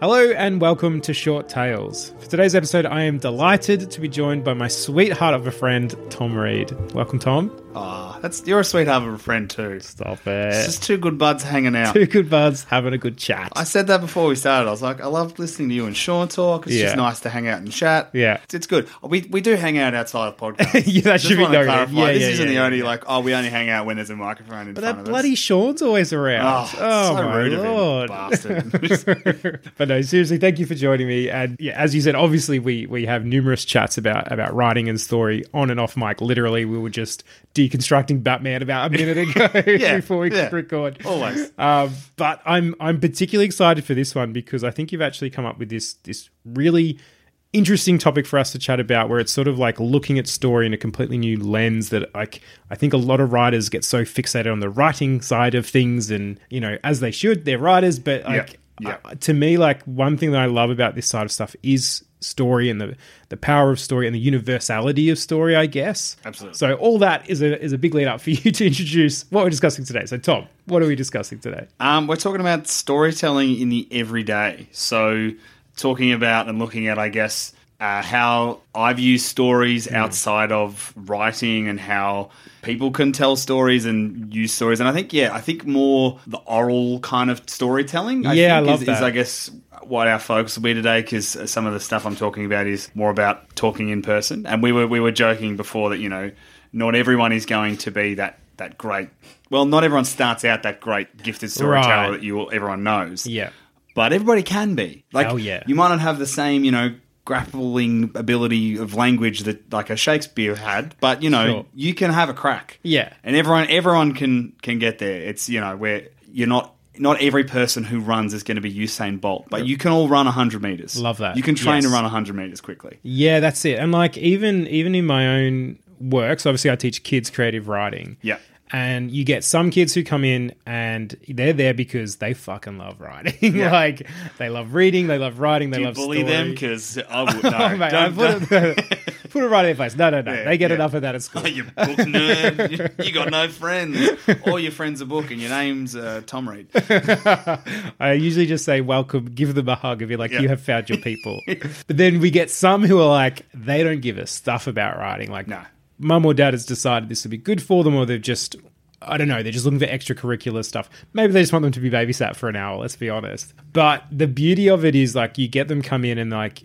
Hello and welcome to Short Tales. For today's episode, I am delighted to be joined by my sweetheart of a friend, Tom Reed. Welcome, Tom. Ah, that's you're a sweetheart of a friend too. Stop it. It's just two good buds hanging out. Two good buds having a good chat. I said that before we started. I was like, I love listening to you and Sean talk. It's Yeah. just nice to hang out and chat. Yeah. it's, it's good. We we do hang out outside of podcasts. Yeah, that Just should be wanna noted. clarify, Yeah, this yeah, isn't yeah, the yeah, only like, oh, we only hang out when there's a microphone in but front that of bloody us. Sean's always around. Oh, so my rude of him, lord. bastard. but no, seriously, thank you for joining me. And yeah, as you said, obviously we we have numerous chats about about writing and story on and off mic. Literally, we were just deconstructing Batman about a minute ago Yeah, before we yeah. could record. Always. Um, but I'm I'm particularly excited for this one because I think you've actually come up with this this really interesting topic for us to chat about where it's sort of like looking at story in a completely new lens that like I think a lot of writers get so fixated on the writing side of things and you know as they should they're writers but like yeah. Uh, to me like one thing that I love about this side of stuff is story and the the power of story and the universality of story I guess Absolutely. so all that is a is a big lead up for you to introduce what we're discussing today so Tom what are we discussing today Um, we're talking about storytelling in the everyday. So, talking about and looking at, I guess, uh, how I've used stories Hmm. outside of writing and how people can tell stories and use stories. And I think, yeah, I think more the oral kind of storytelling. I Yeah, I love is, is, that. I guess, what our focus will be today because some of the stuff I'm talking about is more about talking in person. And we were we were joking before that you know not everyone is going to be that that great. Well, not everyone starts out that great gifted storyteller Right. that you everyone knows. yeah but everybody can be. Like, yeah. you might not have the same you know grappling ability of language that like a Shakespeare had, but you know Sure. you can have a crack. Yeah. and everyone everyone can can get there. It's you know where you're not. Not every person who runs is going to be Usain Bolt, but you can all run 100 meters. Love that. You can train Yes. to run 100 meters quickly. Yeah, that's it. And like even even in my own work, so obviously I teach kids creative writing. Yeah. And you get some kids who come in and they're there because they fucking love writing. Yeah. like they love reading, they love writing, they Do you love bully story. them? Because I would no. Oh, mate, I don't, put, don't- it, put it right in their face. No, no, no. Yeah, they get yeah. enough of that at school. Oh, you book nerd. You- got no friends. All your friends are book, and your name's uh, Tom Reed. I usually just say welcome, give them a hug, and be like, you have found your people. but then we get some who are like, they don't give a stuff about writing. Like, No. Mum or dad has decided this would be good for them, or they've just, I don't know, they're just looking for extracurricular stuff. Maybe they just want them to be babysat for an hour, let's be honest. But the beauty of it is, like, you get them come in and, like,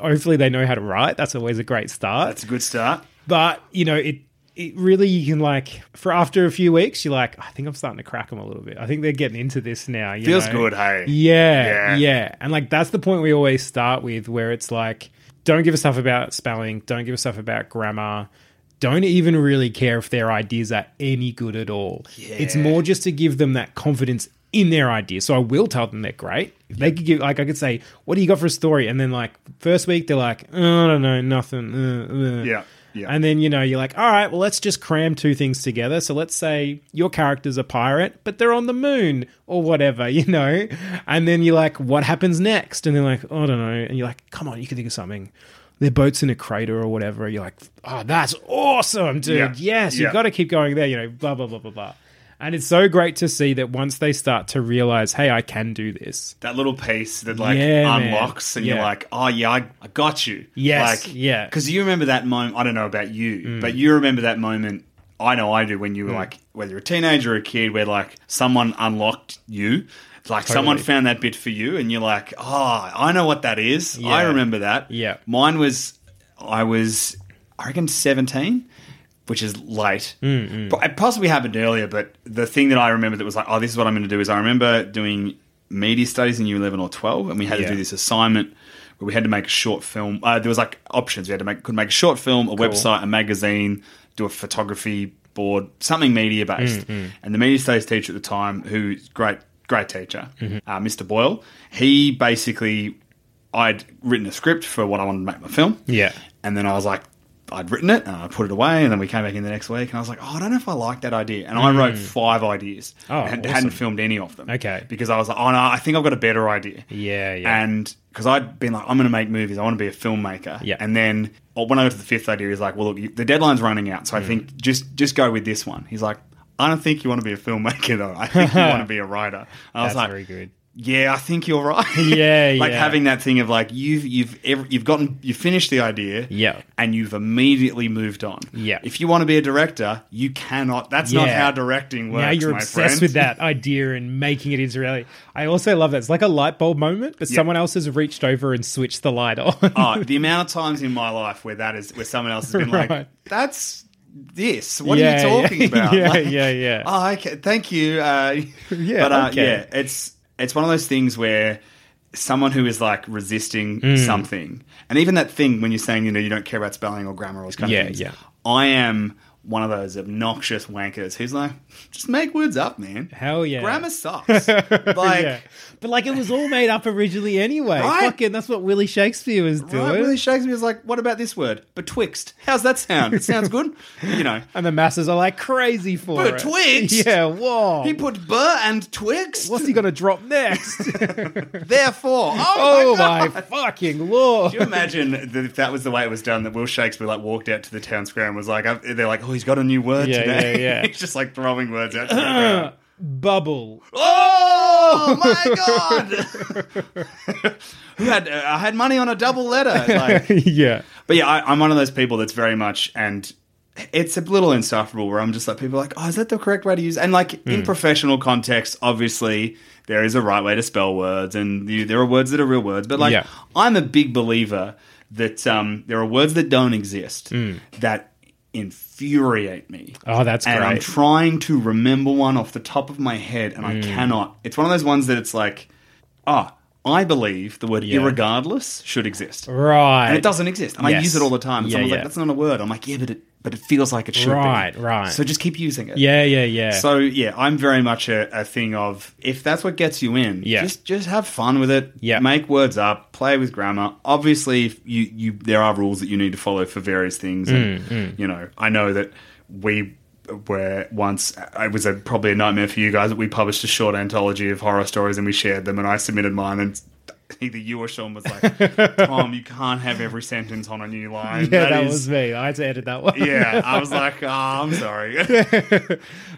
hopefully they know how to write. That's always a great start. That's a good start. but, you know, it, it really you can like for after a few weeks you're like I think I'm starting to crack them a little bit. I think they're getting into this now. You Feels know? good, hey. Yeah, Yeah. yeah, And like that's the point we always start with where it's like don't give a stuff about spelling, don't give a stuff about grammar. Don't even really care if their ideas are any good at all. It's more just to give them that confidence in their ideas. So I will tell them they're great. If they could give like I could say, What do you got for a story? And then like first week they're like, oh, I don't know, nothing. Uh, uh. Yeah, yeah. And then, you know, you're like, all right, well, let's just cram two things together. So let's say your character's a pirate, but they're on the moon or whatever, you know? And then you're like, what happens next? And they're like, oh, I don't know. And you're like, come on, you can think of something. Their boat's in a crater or whatever. You're like, oh, that's awesome, dude. Yeah. Yes, you've got to keep going there, you know, blah, blah, blah, blah, blah. And it's so great to see that once they start to realize, hey, I can do this. that little piece that like Yeah, man. unlocks, and you're like, oh yeah, I, I got you. Yes, like, yeah. Mm. Because you remember that moment. I don't know about you, but you remember that moment I know I do when you were like whether you're a teenager or a kid, where like someone unlocked you. Like someone found that bit for you, and you're like, "Oh, I know what that is. I remember that." Yeah. mine was, I was, I reckon, seventeen, which is late. Mm, But It possibly happened earlier, but the thing that I remember that was like, "Oh, this is what I'm going to do," is I remember doing media studies in year eleven or twelve, and we had Yeah. to do this assignment where we had to make a short film. Uh, there was like options. We had to make could make a short film, a website, a magazine, do a photography board, something media based. And the media studies teacher at the time, who's great, great teacher, uh, Mr. Boyle, he basically, I'd written a script for what I wanted to make my film. Yeah. And then I was like, I'd written it and I put it away, and then we came back in the next week, and I was like, oh, I don't know if I like that idea. And I wrote five ideas. Mm. Oh, and awesome. hadn't filmed any of them. Okay. Because I was like, oh no, I think I've got a better idea. Yeah, yeah. And because I'd been like, I'm going to make movies. I want to be a filmmaker. Yeah. And then well, when I got to the fifth idea, he's like, well, look, the deadline's running out, Mm. so I think just just go with this one. He's like, I don't think you want to be a filmmaker though. I think you want to be a writer. And I was That's like, very good. yeah, I think you're right. Yeah, yeah. like yeah. having that thing of like you've you've ev- you've gotten you finished the idea, Yeah. and you've immediately moved on. Yeah. If you want to be a director, you cannot. That's not how directing works. now you're my obsessed friend. with that idea and making it into reality. I also love that. It's like a light bulb moment, but Yeah. someone else has reached over and switched the light on. oh, the amount of times in my life where that is where someone else has been Right. like, "That's this. What Yeah, are you talking yeah. about?" Yeah, Like, yeah, yeah. Oh, okay. Thank you. Uh, Yeah, but uh, okay. yeah, it's it's one of those things where someone who is like resisting Mm. something, and even that thing when you're saying you know you don't care about spelling or grammar or those kind Yeah, of things. yeah. I am one of those obnoxious wankers who's like, just make words up, man. Hell yeah. Grammar sucks. like. yeah. But like it was all made up originally anyway. Right? Fucking that's what Willie Shakespeare was doing. Right, Willie Shakespeare was like, "What about this word? Betwixt. How's that sound? It sounds good, you know." and the masses are like crazy for it. Betwixt? Yeah, whoa. He put "bur" and "twixt." What's he gonna drop next? Therefore, oh, oh my, my fucking lord. Can you imagine that if that was the way it was done? That Will Shakespeare like walked out to the town square and was like, "They're like, oh, he's got a new word Yeah, today." yeah, yeah. he's just like throwing words out. To the crowd. Bubble. Oh my god! Who had uh, I had money on a double letter? Like, yeah. But yeah, I, I'm one of those people that's very much, and it's a little insufferable where I'm just like, people are like, oh, is that the correct way to use? And like in professional context, obviously there is a right way to spell words, and you, there are words that are real words. But like, Yeah. I'm a big believer that um, there are words that don't exist that infuriate me. Oh, that's and I'm trying to remember one off the top of my head, and I mm. cannot. It's one of those ones that it's like, oh, I believe the word Yeah. irregardless should exist. Right. And it doesn't exist. And I use it all the time. And Yeah, someone's yeah. like, that's not a word. I'm like, yeah, but it but it feels like it should Right, be. right. right. So just keep using it. Yeah, yeah, yeah. So yeah, I'm very much a, a thing of if that's what gets you in, Yeah. just just have fun with it. Yeah. Make words up, play with grammar. Obviously you, you there are rules that you need to follow for various things. And Mm, you know, I know that we were once it was a probably a nightmare for you guys that we published a short anthology of horror stories and we shared them and I submitted mine and either you or Sean was like, Tom, you can't have every sentence on a new line. yeah, that, is- was me. I had to edit that one. Yeah, I was like, oh, I'm sorry.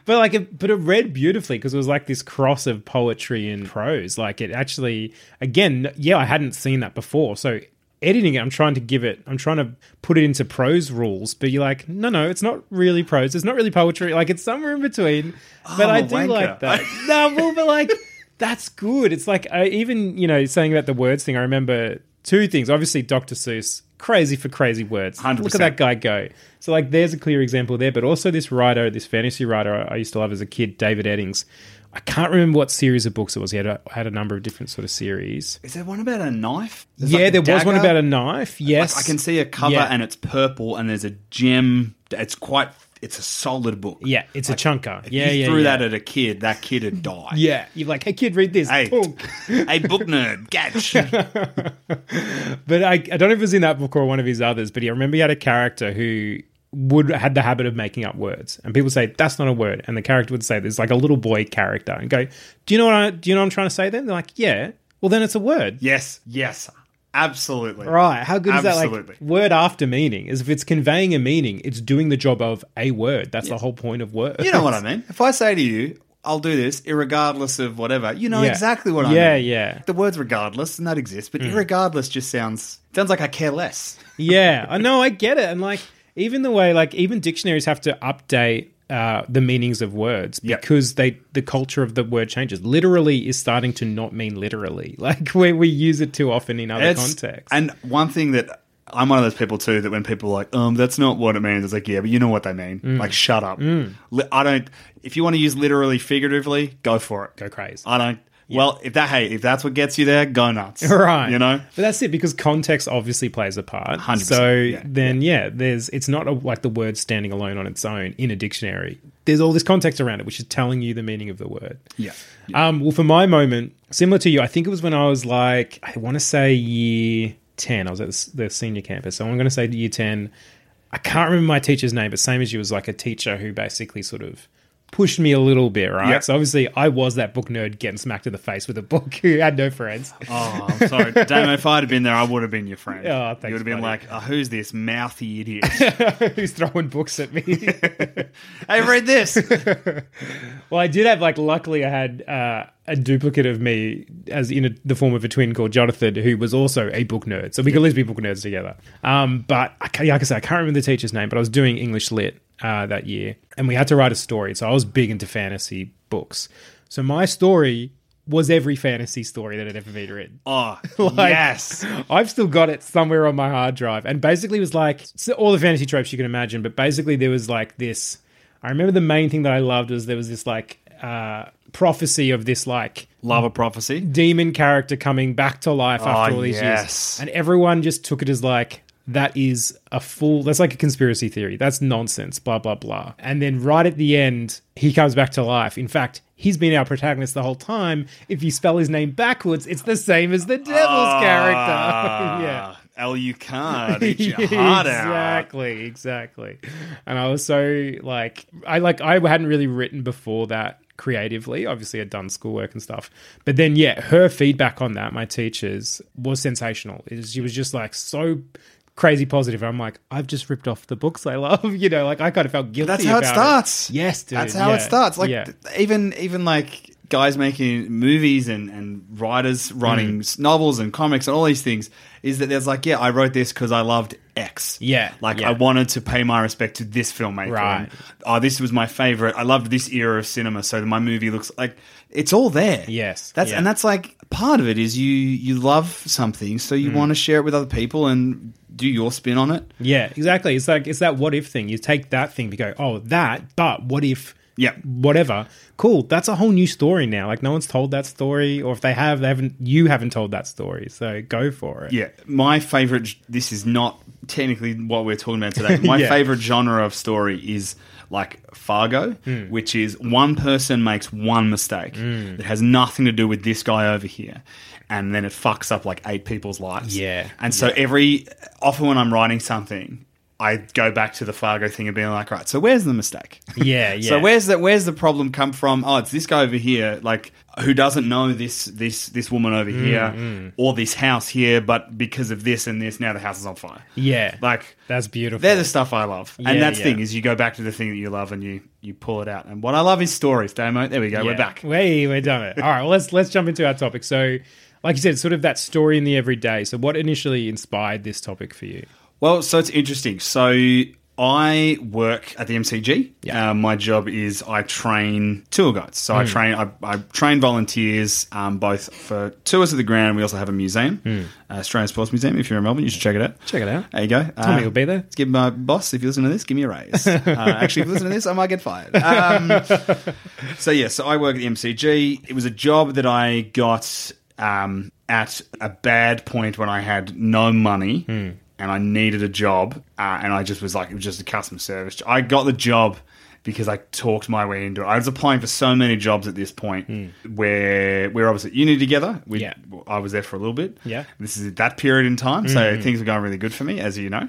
but like, it, but it read beautifully because it was like this cross of poetry and prose. Like it actually, again, yeah, I hadn't seen that before. So editing it, I'm trying to give it, I'm trying to put it into prose rules. But you're like, no, no, it's not really prose. It's not really poetry. Like it's somewhere in between. But I'm I do wanker. like that. no, well, but like that's good. It's like I, even you know saying about the words thing. I remember two things. Obviously, Dr. Seuss, crazy for crazy words. 100%. Look at that guy go. So like, there's a clear example there. But also this writer, this fantasy writer I, I used to love as a kid, David Eddings. I can't remember what series of books it was. He had a, had a number of different sort of series. Is there one about a knife? There's yeah, like a there was one about a knife. Yes, Like, I can see a cover Yeah. and it's purple and there's a gem. It's quite. It's a solid book. Yeah, it's a chunker. If Yeah, you yeah, threw yeah. that at a kid, that kid would die. Yeah, you're like, hey kid, read this. Hey, hey, book nerd, catch. But I, I don't know if it was in that book or one of his others, but I remember he had a character who would had the habit of making up words. And people say, that's not a word. And the character would say, there's like a little boy character and go, Do you know what I do you know what I'm trying to say then? They're like, Yeah. Well then it's a word. yes, yes, absolutely. Right. How good is that? Like word after meaning is if it's conveying a meaning, it's doing the job of a word. That's the whole point of word. You know what I mean? If I say to you, I'll do this, irregardless of whatever, you know Yeah. exactly what I Yeah, mean. yeah. yeah. The word's regardless, and that exists, but mm. irregardless just sounds sounds like I care less. yeah, I know, I get it. And like, even the way like even dictionaries have to update uh, the meanings of words Yep. because they the culture of the word changes. Literally is starting to not mean literally, like where we use it too often in other It's- contexts. And one thing that I'm one of those people too that when people are like, um, that's not what it means. It's like, yeah, but you know what they mean. Mm. Like, shut up. Li- I don't. If you want to use literally, figuratively, go for it. Go crazy. I don't. Well, if that hey, if that's what gets you there, go nuts. right. You know. but that's it because context obviously plays a part. 100%, so yeah, then yeah. there's it's not a, like the word standing alone on its own in a dictionary. There's all this context around it which is telling you the meaning of the word. Yeah. um well for my moment similar to you i think it was when i was like i want to say year 10 i was at the, the senior campus. So i'm going to say year 10 i can't remember my teacher's name but same as you was like a teacher who basically sort of pushed me a little bit right Yeah. so obviously i was that book nerd getting smacked in the face with a book who had no friends Oh, I'm sorry, Damo. If I'd have been there, I would have been your friend. Oh, you would have been buddy. like, oh, "Who's this mouthy idiot? who's throwing books at me. hey, read this." well, I did have like, luckily, I had uh, a duplicate of me as in a, the form of a twin called Jonathan, who was also a book nerd. So we could at least be book nerds together. Um, but I, like I said, I can't remember the teacher's name, but I was doing English lit uh, that year, and we had to write a story. So I was big into fantasy books. So my story was every fantasy story that had ever been written. Oh, Like, yes. I've still got it somewhere on my hard drive. And basically, it was like so all the fantasy tropes you can imagine. But basically, there was like this. I remember the main thing that I loved was there was this like uh, prophecy of this like Love a prophecy. demon character coming back to life after Oh, all these yes. years. And everyone just took it as like, that is a full, that's like a conspiracy theory. That's nonsense, blah, blah, blah. And then right at the end, he comes back to life. In fact, he's been our protagonist the whole time. If you spell his name backwards, it's the same as the devil's ah, character. yeah. Alucard, eat your heart out. exactly, exactly. And I was so like, I like, I hadn't really written before that creatively. Obviously, I'd done schoolwork and stuff, but then yeah, her feedback on that, my teachers, was sensational. It was, she was just like so crazy positive. I'm like, I've just ripped off the books I love. You know, like I kind of felt guilty. That's how it starts. Yes, dude. That's how yeah, it starts. Like yeah. even even like guys making movies and and writers writing Mm. novels and comics and all these things is that there's like yeah I wrote this because I loved X. Yeah, like yeah. I wanted to pay my respect to this filmmaker. Right. And, oh, this was my favorite. I loved this era of cinema, so my movie looks like it's all there. Yes, that's yeah. and that's like part of it is you you love something, so Mm. you want to share it with other people and do your spin on it. Yeah, exactly. It's like it's that what if thing. You take that thing, you go, oh, that, but what if? Yeah. whatever. Cool. That's a whole new story now. Like no one's told that story, or if they have, they haven't. You haven't told that story, so go for it. Yeah, my favorite. This is not technically what we're talking about today. My Yeah. favorite genre of story is like Fargo, Hmm. which is one person makes one mistake that has nothing to do with this guy over here. And then it fucks up like eight people's lives. Yeah. And so every often when I'm writing something, I go back to the Fargo thing and being like, right, so where's the mistake? Yeah, yeah. So where's that? Where's the problem come from? Oh, it's this guy over here, like who doesn't know this this this woman over Mm, here or this house here, but because of this and this, now the house is on fire. Yeah. Like That's beautiful. they're the stuff I love, Yeah, and that's the yeah. thing is you go back to the thing that you love and you you pull it out. And what I love is stories. Damo, there we go, we're back. Hey, we're done it. All right, well, let's let's jump into our topic. So, like you said, sort of that story in the everyday. So, what initially inspired this topic for you? Well, so it's interesting. So I work at the MCG. Yeah. Uh, my job is I train tour guides. So I Hmm. train I, I train volunteers um, both for tours of the ground. We also have a museum, uh, Australian Sports Museum. If you're in Melbourne, you should check it out. Check it out. There you go. Tommy Uh, will be there. Let's give my boss, if you listen to this, give me a raise. uh, actually, if you listen to this, I might get fired. Um, so, yeah, so I work at the MCG. It was a job that I got um, at a bad point when I had no money and I needed a job. Uh, and I just was like, it was just a customer service. I got the job because I talked my way into it. I was applying for so many jobs at this point where we're obviously at uni together. We, Yeah. I was there for a little bit. Yeah. This is that period in time, so things were going really good for me, as you know.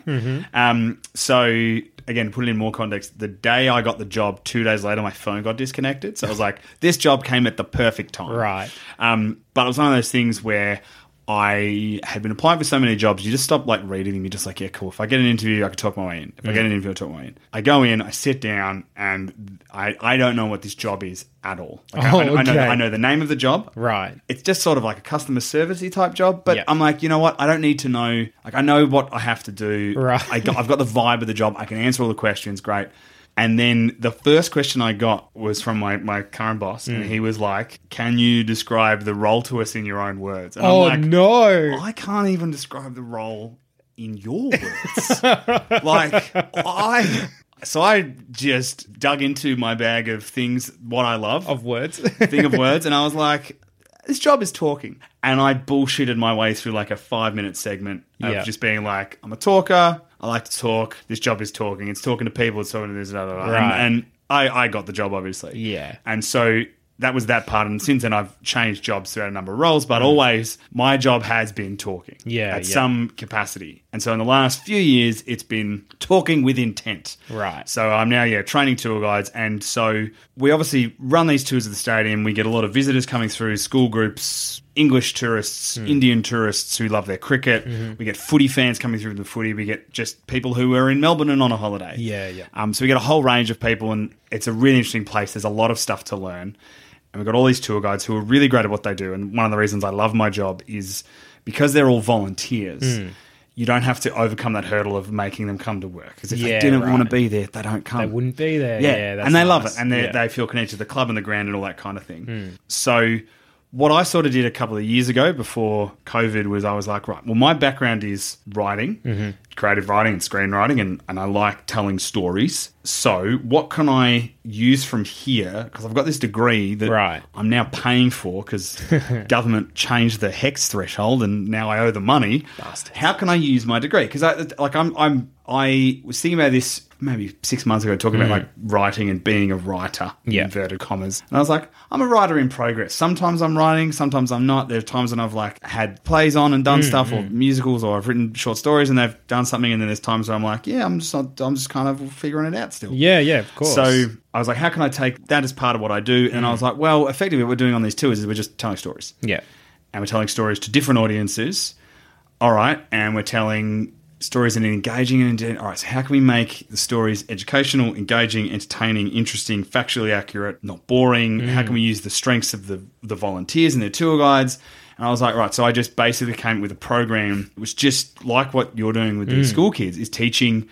Um, so again, to put it in more context, the day I got the job, two days later, my phone got disconnected. So I was like, this job came at the perfect time, Right. Um, but it was one of those things where I had been applying for so many jobs, you just stop like reading them. You're just like, yeah, cool. If I get an interview, I can talk my way in. If I get mm. an interview, I talk my way in. I go in, I sit down, and I, I don't know what this job is at all. Like, I- Oh, I, I, know, okay. I know the name of the job. Right. It's just sort of like a customer servicey type job, but Yeah. I'm like, you know what? I don't need to know. Like, I know what I have to do. Right. I got, I've got the vibe of the job. I can answer all the questions. Great. And then the first question I got was from my, my current boss, Hmm. and he was like, "Can you describe the role to us in your own words?" And Oh I'm like, no. I can't even describe the role in your words. like I, so I just dug into my bag of things what I love Of words. thing of words, and I was like, this job is talking. And I bullshitted my way through like a five minute segment of Yeah. just being like, I'm a talker. I like to talk. This job is talking. It's talking to people. It's talking to this, blah. Right. And, and I, I got the job, obviously. Yeah. And so that was that part. And since then, I've changed jobs throughout a number of roles, Mm. but always my job has been talking. Yeah, At yeah. some capacity. And so in the last few years, it's been talking with intent. Right. So I'm now, yeah, training tour guides. And so we obviously run these tours of the stadium. We get a lot of visitors coming through, school groups, English tourists, Hmm. Indian tourists who love their cricket. Mm-hmm. We get footy fans coming through the footy. We get just people who are in Melbourne and on a holiday. Yeah, yeah. Um, so we get a whole range of people, and it's a really interesting place. There's a lot of stuff to learn. And we've got all these tour guides who are really great at what they do. And one of the reasons I love my job is because they're all volunteers. You don't have to overcome that hurdle of making them come to work. Because if Yeah, they didn't want to be there, they don't come. they wouldn't be there. Yeah, Yeah, that's and they love it, and they Yeah. they feel connected to the club and the ground and all that kind of thing. Hmm. So, what I sort of did a couple of years ago before COVID was I was like, right, well, my background is writing, Mm-hmm. creative writing and screenwriting, and, and I like telling stories. So, what can I use from here? Because I've got this degree that Right. I'm now paying for because government changed the HECS threshold, and now I owe the money. How can I use my degree? Because I like I'm I'm I was thinking about this maybe six months ago, talking about like writing and being a writer, Mm. Yeah. inverted commas, and I was like, I'm a writer in progress. Sometimes I'm writing, sometimes I'm not. There are times when I've like had plays on and Mm, done stuff, or musicals, or I've written short stories and they've done something, and then there's times where I'm like, yeah, I'm just not, I'm just kind of figuring it out still. Yeah, yeah, of course. So I was like, how can I take that as part of what I do? Mm. And I was like, well, effectively, what we're doing on these tours is we're just telling stories. yeah. And we're telling stories to different audiences. All right. And we're telling stories in an engaging and all right. So, how can we make the stories educational, engaging, entertaining, interesting, factually accurate, not boring? How can we use the strengths of the, the volunteers and their tour guides? And I was like, right. So I just basically came up with a program. It was just like what you're doing with these school kids, is teaching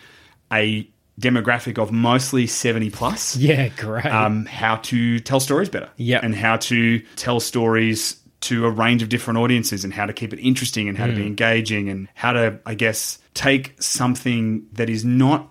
a demographic of mostly 70 plus Yeah, great. um, how to tell stories better. Yeah. And how to tell stories to a range of different audiences and how to keep it interesting and how to Hmm. be engaging and how to, I guess, take something that is not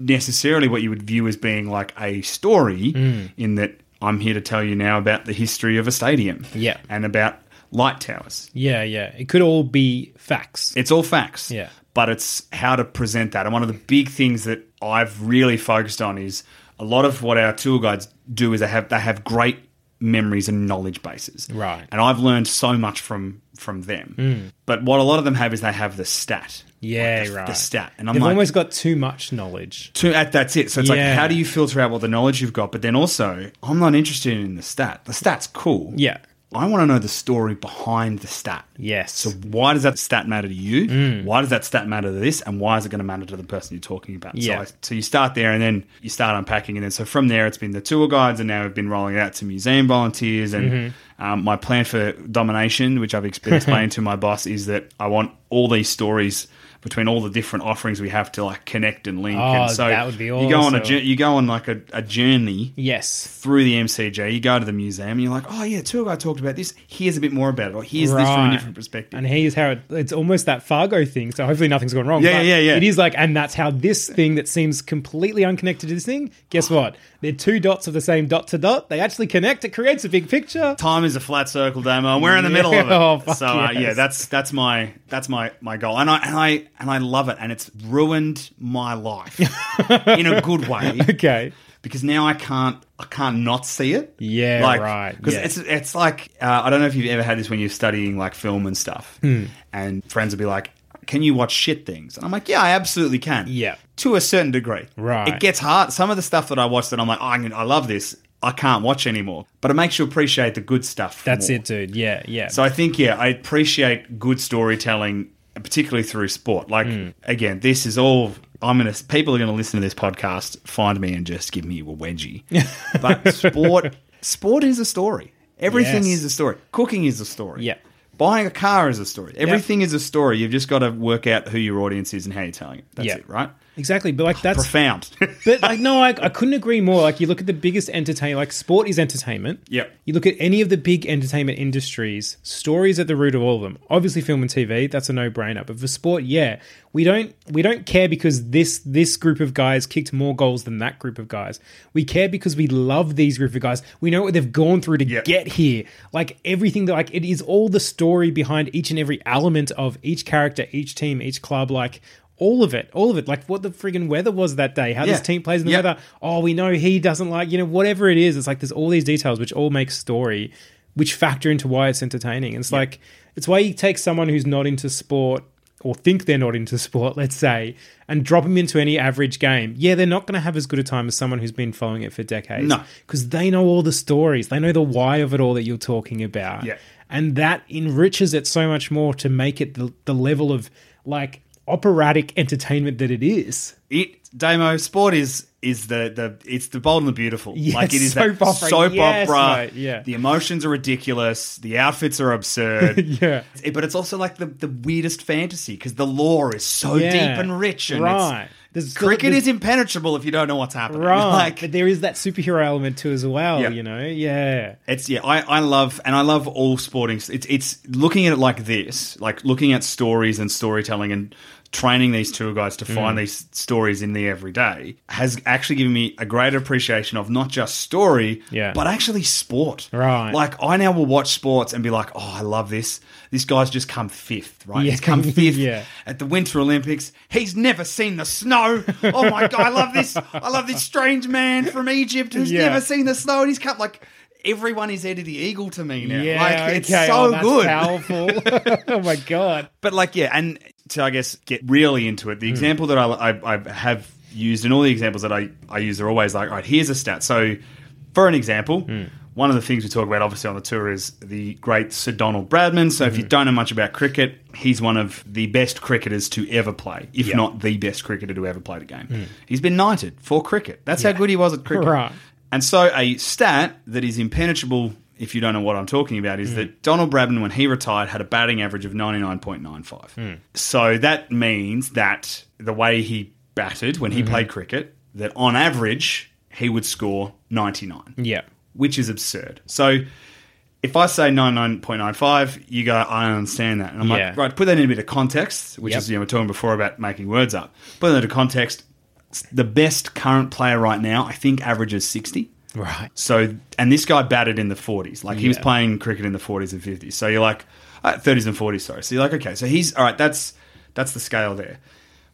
necessarily what you would view as being like a story Hmm. in that I'm here to tell you now about the history of a stadium. Yeah. And about light towers. yeah, yeah. It could all be facts. It's all facts. Yeah. But it's how to present that. And one of the big things that I've really focused on is a lot of what our tour guides do is they have they have great memories and knowledge bases. Right. And I've learned so much from from them. Hmm. But what a lot of them have is they have the stat. yeah, Like the, right. The stat. And I'm They've like almost got too much knowledge. to, that, that's it. So it's Yeah. like, how do you filter out what the knowledge you've got? But then also, I'm not interested in the stat. The stat's cool. Yeah. I want to know the story behind the stat. Yes. So why does that stat matter to you? Mm. Why does that stat matter to this? And why is it going to matter to the person you're talking about? Yeah. So, I, so you start there and then you start unpacking. And then so from there, it's been the tour guides and now we've been rolling it out to museum volunteers. And Mm-hmm. um, my plan for domination, which I've ex- been explaining to my boss, is that I want all these stories between all the different offerings we have to like connect and link. Oh, and so that would be You go on a awesome. you go on like a, a journey yes. through the MCG, you go to the museum, and you're like, oh yeah, tour guide talked about this. Here's a bit more about it, or here's this from a different perspective. And here's how it, it's almost that Fargo thing. So hopefully nothing's gone wrong. Yeah, but yeah, yeah. It is like, and that's how this thing that seems completely unconnected to this thing. Guess what? They're two dots of the same dot to dot. They actually connect. It creates a big picture. Time is a flat circle, Damo, and we're in the middle of it. Oh, fuck so uh, yeah, that's that's my that's my my goal, and I and I and I love it, and it's ruined my life in a good way Okay. because now I can't I can't not see it. Yeah, like, right, Because yeah. it's it's like uh, I don't know if you've ever had this when you're studying like film and stuff, Hmm. and friends will be like, "Can you watch shit things?" And I'm like, "Yeah, I absolutely can." Yeah. to a certain degree. Right. It gets hard. Some of the stuff that I watch that I'm like, oh, I, can- I love this. I can't watch anymore. But it makes you appreciate the good stuff. That's more. it, dude. Yeah, yeah. So I think yeah, I appreciate good storytelling, particularly through sport. Like Hmm. again, this is all. I'm gonna. People are gonna listen to this podcast, find me, and just give me a wedgie. but sport, sport is a story. Everything Yes. is a story. Cooking is a story. Yeah. Buying a car is a story. Everything is a story. You've just got to work out who your audience is and how you're telling it. That's Yeah. it, right? Exactly. But like that's Profound. But like, no, I, I couldn't agree more. Like, you look at the biggest entertainment, like sport is entertainment. Yep. You look at any of the big entertainment industries, stories at the root of all of them. Obviously, film and TV, that's a no-brainer. But for sport, yeah, we don't we don't care because this this group of guys kicked more goals than that group of guys. We care because we love these group of guys. We know what they've gone through to Yep. get here. Like everything that like it is all the story behind each and every element of each character, each team, each club. Like all of it, all of it. Like what the friggin' weather was that day, how Yeah. this team plays in the Yep. weather. Oh, we know he doesn't like, you know, whatever it is. It's like there's all these details which all make story, which factor into why it's entertaining. It's like it's why you take someone who's not into sport or think they're not into sport, let's say, and drop them into any average game. Yeah, they're not going to have as good a time as someone who's been following it for decades. No. because they know all the stories, they know the why of it all that you're talking about. Yeah. and that enriches it so much more to make it the, the level of like operatic entertainment that it is. it Damo sport is is the the it's the bold and the beautiful. Yes, like it is soap that opera. soap Yes, opera. mate, yeah. The emotions are ridiculous. The outfits are absurd. Yeah. It- but it's also like the the weirdest fantasy because the lore is so Yeah. deep and rich. And Right. It's, There's cricket there's- is impenetrable if you don't know what's happening. Right. Like but there is that superhero element too as well, Yeah. you know? Yeah. It's yeah, I, I love and I love all sporting. It's it's looking at it like this, like looking at stories and storytelling and training these tour guides to Mm. find these stories in the everyday has actually given me a greater appreciation of not just story, Yeah. but actually sport. Right. Like I now will watch sports and be like, oh, I love this. This guy's just come fifth, right? Yeah. He's come fifth Yeah. at the Winter Olympics. He's never seen the snow. Oh my god, I love this. I love this strange man from Egypt who's Yeah. never seen the snow and he's come like everyone is Eddie the Eagle to me now. Yeah. like it's okay. so Oh, good. Powerful. oh my god. But like yeah, and to I guess get really into Hmm. it, the example that I, I, I have used and all the examples that I, I use are always like, all right, here's a stat. So for an example, Hmm. one of the things we talk about obviously on the tour is the great Sir Donald Bradman. So Hmm. if you don't know much about cricket, he's one of the best cricketers to ever play, if not the best cricketer to ever play the game. He's been knighted for cricket. That's how good he was at cricket. Hmm. Right. And so a stat that is impenetrable if you don't know what I'm talking about is that Donald Bradman when he retired had a batting average of 99.95. Hmm. So that means that the way he batted when he Mm-hmm. played cricket that on average he would score 99 Yeah. which is absurd. So if I say 99.95, you go, I understand that. And I'm Yeah. like, right, put that in a bit of context, which Yep. is, you know, we're talking before about making words up. Put that into context. The best current player right now, I think, averages 60. Right. So, and this guy batted in the 40s. Like he was Yeah. playing cricket in the 40s and 50s. So you're like, uh, 30s and 40s, sorry. So you're like, okay, so he's, all right, that's, that's the scale there.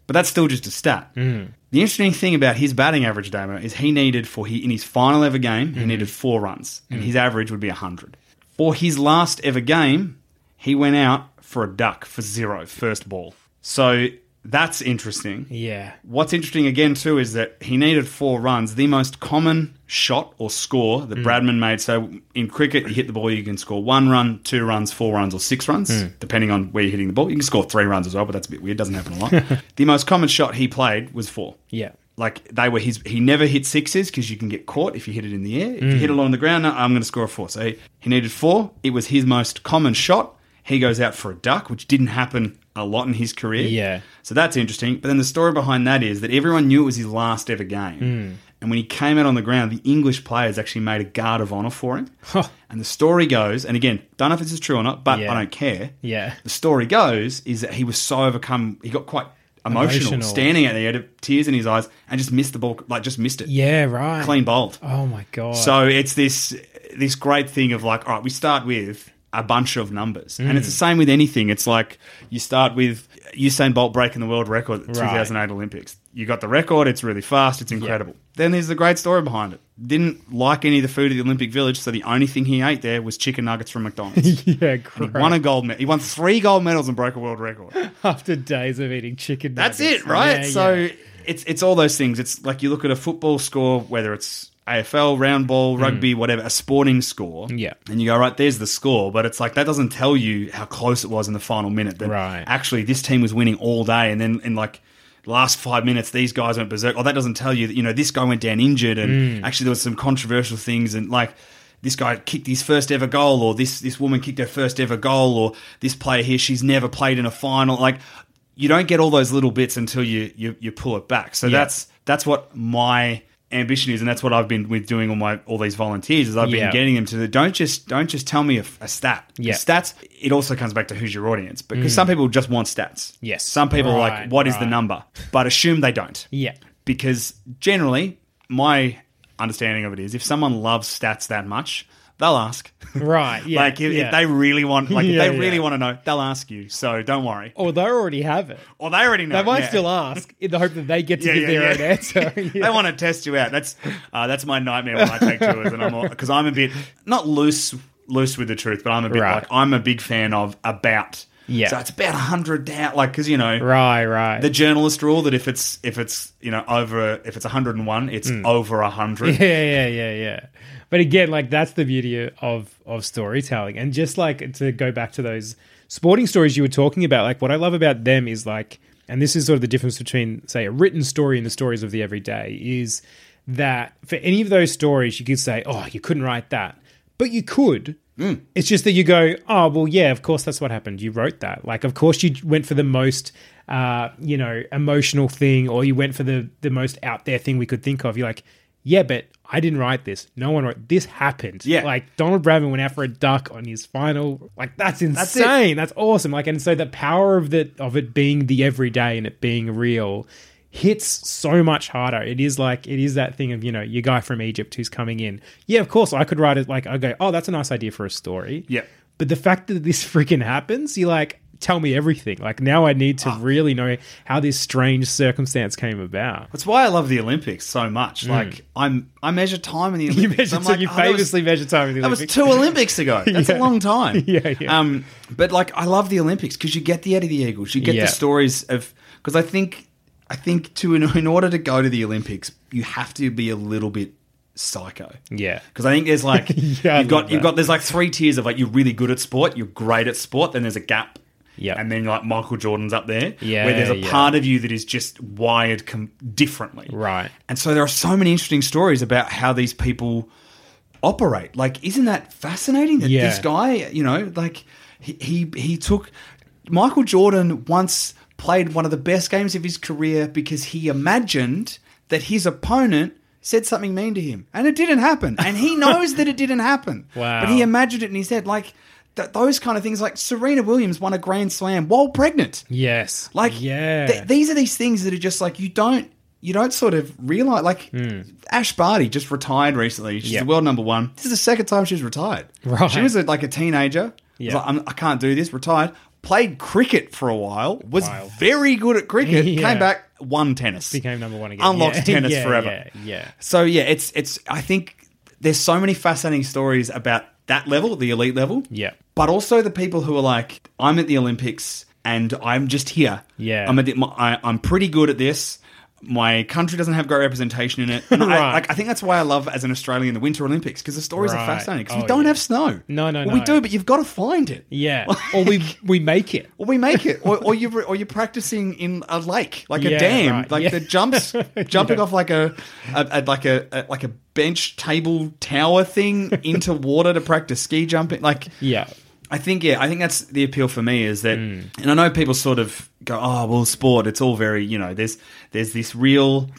But that's still just a stat. Mm. The interesting thing about his batting average, Damo, is he needed for he in his final ever game, he needed four runs, and his average would be hundred. For his last ever game, he went out for a duck for zero first ball. So that's interesting. Yeah. What's interesting again too is that he needed four runs. The most common shot or score Mm. that Bradman made. So in cricket, you hit the ball, you can score one run, two runs, four runs, or six runs, Mm. depending on where you're hitting the ball. You can score three runs as well, but that's a bit weird. Doesn't happen a lot. the most common shot he played was four. Yeah. Like they were his. He never hit sixes because you can get caught if you hit it in the air. If you Mm. hit it on the ground, no, I'm going to score a four. So he, he needed four. It was his most common shot. He goes out for a duck, which didn't happen a lot in his career. Yeah. So that's interesting. But then the story behind that is that everyone knew it was his last ever game. Hmm. And when he came out on the ground, the English players actually made a guard of honor for him. Huh. And the story goes, and again, don't know if this is true or not, but Yeah. I don't care. Yeah. The story goes is that he was so overcome, he got quite emotional, Emotional. standing out there, tears in his eyes, and just missed the ball, like just missed it. Yeah, right. Clean bowled. Oh my god. So it's this this great thing of like, all right, we start with a bunch of numbers, and Mm. it's the same with anything. It's like you start with Usain Bolt breaking the world record at the Right. 2008 Olympics. You got the record; it's really fast, it's incredible. Then there's the great story behind it. Didn't like any of the food at the Olympic Village, so the only thing he ate there was chicken nuggets from McDonald's. yeah, He great. won a gold medal. He won three gold medals and broke a world record. After days of eating chicken That's it, right? Yeah, so yeah. it's it's all those things. It's like you look at a football score, whether it's AFL, round ball, rugby, whatever, a sporting score. Mm. Yeah. And you go, right, there's the score. But it's like, that doesn't tell you how close it was in the final minute. That Right. Actually, this team was winning all day. And then in like, last five minutes, these guys went berserk. Or that doesn't tell you that, you know, this guy went down injured. And Mm. actually, there was some controversial things. And like, this guy kicked his first ever goal, or this this woman kicked her first ever goal, or this player here, she's never played in a final. Like, you don't get all those little bits until you you, you pull it back. So Yeah. that's that's what my ambition is, and that's what I've been with doing all my all these volunteers. Is I've Yeah. been getting them to the, don't just don't just tell me a, a stat. Yeah. stats. It also comes back to who's your audience because mm. some people just want stats. Yes. some people are like, Right, what is the number? But assume they don't Yeah. because generally my understanding of it is if someone loves stats that much they'll ask Right. Yeah. like if, yeah. if they really want like if Yeah, they really yeah. want to know they'll ask you so don't worry or they already have it. or they already know They might still ask in the hope that they get to give their yeah. own answer. they want to test you out that's uh, that's my nightmare when I take tours and I'm because I'm a bit not loose loose with the truth but I'm a bit Right. like I'm a big fan of about Yeah. so it's about 100 down like because you know Right. Right. the journalist rule that if it's if it's you know over if it's 101 it's Hmm. over 100 yeah, yeah, yeah, yeah. But again, like that's the beauty of of storytelling, and just like to go back to those sporting stories you were talking about, like what I love about them is like, and this is sort of the difference between say a written story and the stories of the everyday is that for any of those stories you could say, oh, you couldn't write that, but you could. It's just that you go, oh well, yeah, of course that's what happened. You wrote that, like, of course you went for the most, uh, you know, emotional thing, or you went for the the most out there thing we could think of. You're like, yeah, but I didn't write this. No one wrote this. Happened. Yeah. like Donald Bradman went out for a duck on his final. Like that's insane. That's awesome. Like, and so the power of the of it being the everyday and it being real hits so much harder. It is like it is that thing of you know your guy from Egypt who's coming in. Yeah, of course I could write it. Like I go, oh, that's a nice idea for a story. Yeah. but the fact that this freaking happens, you like tell me everything. Like now I need to Ah. really know how this strange circumstance came about. That's why I love the Olympics so much. Like I'm, I measure time in the Olympics. Mm. You measure, I'm like, you oh, that was- famously measure time in the Olympics. That was two Olympics ago. That's Yeah. a long time. Yeah, yeah. Um, but like, I love the Olympics because you get the Eddie the Eagles, you get Yeah. the stories of. Because I think, I think to in, in order to go to the Olympics, you have to be a little bit psycho. Yeah. Because I think there's like Yeah, you've got you've got there's like three tiers of like you're really good at sport, you're great at sport, then there's a gap. Yep. And then like Michael Jordan's up there. Yeah, Where there's a yeah. part of you that is just wired com- differently. Right. And so there are so many interesting stories about how these people operate. Like, isn't that fascinating that Yeah. this guy, you know, like he, he he took Michael Jordan once played one of the best games of his career because he imagined that his opponent said something mean to him. And it didn't happen. And he knows that it didn't happen. Wow. But he imagined it in his head. Like th- those kind of things like Serena Williams won a grand slam while pregnant. Yes. Like, yeah. th- these are these things that are just like you don't you don't sort of realize. Like hmm. Ash Barty just retired recently. She's. Yep. the world number one. This is the second time she's retired. Right. She was a, like a teenager. Yeah. like, I can't do this. Retired. Played cricket for a while. Was Wild. very good at cricket. Yeah. Came back. Won tennis. became number one again. Unlocked Yeah, tennis yeah, forever. Yeah. yeah. So yeah, it's it's. I think there's so many fascinating stories about that level, the elite level. Yeah. But also the people who are like, I'm at the Olympics and I'm just here. Yeah. I'm at the, I, I'm pretty good at this. My country doesn't have great representation in it. And I, like, I think that's why I love as an Australian the Winter Olympics because the stories are fascinating. Because Oh, we don't yeah. have snow. No, no, well, We do, but you've got to find it. Yeah. or we we make it. Or we make it, or, or you or you're practicing in a lake, like a dam, right, like yeah. the jumps, jumping Yeah. off like a, a, a like a, a like a bench table tower thing into water to practice ski jumping. Like, Yeah. I think yeah, I think that's the appeal for me is that, Mm. and I know people sort of go, oh well, sport, it's all very you know, there's there's this real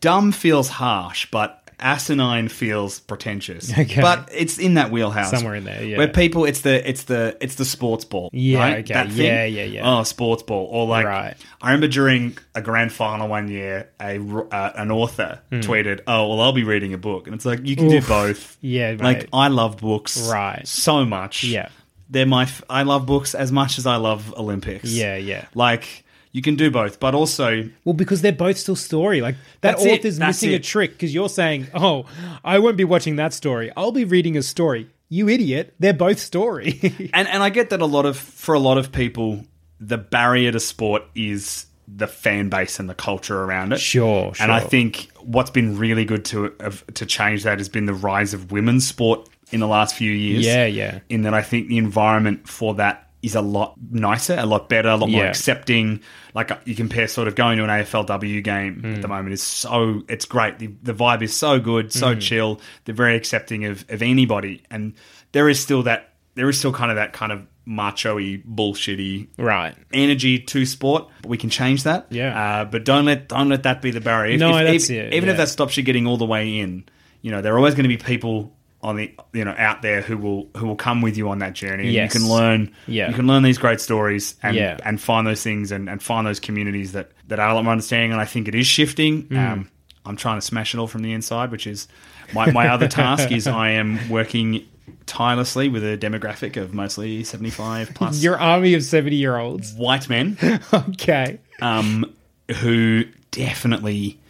dumb feels harsh, but asinine feels pretentious. Okay. But it's in that wheelhouse Somewhere in there, yeah. where people it's the it's the it's the sports ball, Yeah, right? okay. That thing? Yeah, yeah, yeah. Oh, sports ball, or like Right. I remember during a grand final one year, a uh, an author Hmm. tweeted, "Oh, well, I'll be reading a book," and it's like you can do both. Yeah, mate. like I love books, Right. so much. Yeah. They're my. F- I love books as much as I love Olympics. Yeah, yeah. Like you can do both, but also Well, because they're both still story. Like that That's it. author's That's missing a it. trick because you're saying, "Oh, I won't be watching that story. I'll be reading a story." You idiot! They're both story. and and I get that a lot of for a lot of people, the barrier to sport is the fan base and the culture around it. Sure, sure. And I think what's been really good to to change that has been the rise of women's sport in the last few years. Yeah, yeah. In that, I think the environment for that is a lot nicer, a lot better, a lot more Yeah. accepting. Like uh, you compare sort of going to an AFLW game Hmm. at the moment is so it's great. The, the vibe is so good, Hmm. so chill. They're very accepting of of anybody, and there is still that there is still kind of that kind of macho-y, bullshitty Right. energy to sport. But we can change that. Yeah. Uh, but don't let don't let that be the barrier. If- No, if- that's if- it, Even if that stops you getting all the way in, you know, there are always going to be people on the you know out there who will who will come with you on that journey. And Yes. You can learn. Yeah. You can learn these great stories and Yeah. and find those things and, and find those communities that that are a lot more understanding. And I think it is shifting. Mm. Um, I'm trying to smash it all from the inside, which is my, my other task is I am working tirelessly with a demographic of mostly 75 plus Your army of 70 year olds. white men Okay. um, who definitely,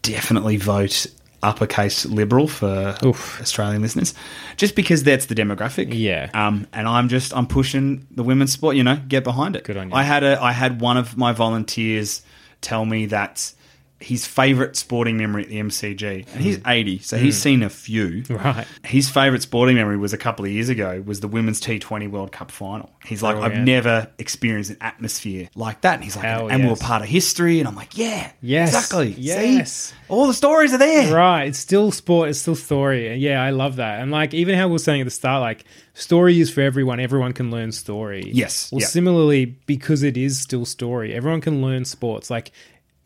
definitely vote uppercase liberal for Oof. Australian listeners, just because that's the demographic. Yeah. Um, and I'm just I'm pushing the women's sport. You know, get behind it. Good on you. I had a I had one of my volunteers tell me that his favourite sporting memory at the MCG, and he's mm. 80, so he's mm. seen a few. Right. His favourite sporting memory was a couple of years ago, was the Women's T20 World Cup final. He's like, oh, I've Brilliant. never experienced an atmosphere like that. And he's like, Hell and we're part of history. And I'm like, yeah, Yes. exactly. Yes. See? all the stories are there. Right. It's still sport. It's still story. And Yeah, I love that. And like even how we were saying at the start, like story is for everyone. Everyone can learn story. Yes, Well, yeah. similarly, because it is still story, everyone can learn sports. Like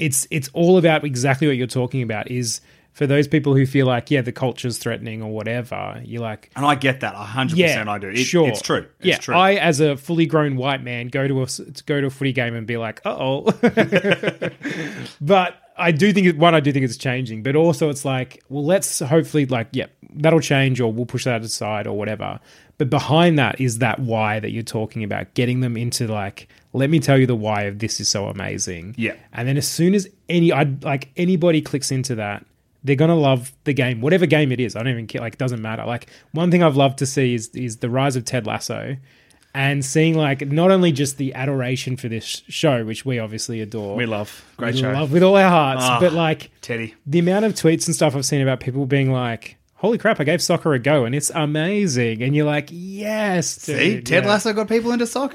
it's it's all about exactly what you're talking about. Is for those people who feel like yeah the culture's threatening or whatever. You're like And I get that. 100% yeah, I do. It, sure, It's true. It's yeah, true. I as a fully grown white man go to a go to a footy game and be like, uh oh. but I do think one, I do think it's changing, but also it's like, well, let's hopefully like, yeah, that'll change, or we'll push that aside, or whatever. But behind that is that why that you're talking about, getting them into like, let me tell you the why of this is so amazing. Yeah. and then as soon as any, I like anybody clicks into that, they're gonna love the game, whatever game it is. I don't even care. Like, it doesn't matter. Like, one thing I've loved to see is is the rise of Ted Lasso, and seeing like not only just the adoration for this show, which we obviously adore, we love. Great we show. love with all our hearts, Ah. but like Teddy. the amount of tweets and stuff I've seen about people being like, "Holy crap, I gave soccer a go, and it's amazing," and you're like, "Yes, See, Ted yeah. Lasso got people into soccer.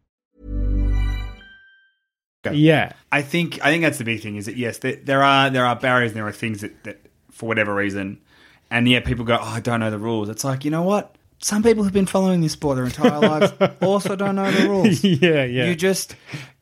Yeah, I think I think that's the big thing is that yes, there, there are there are barriers and there are things that, that for whatever reason, and yeah, people go, oh, I don't know the rules. It's like you know what? Some people who've been following this sport their entire lives also don't know the rules. yeah, yeah. You just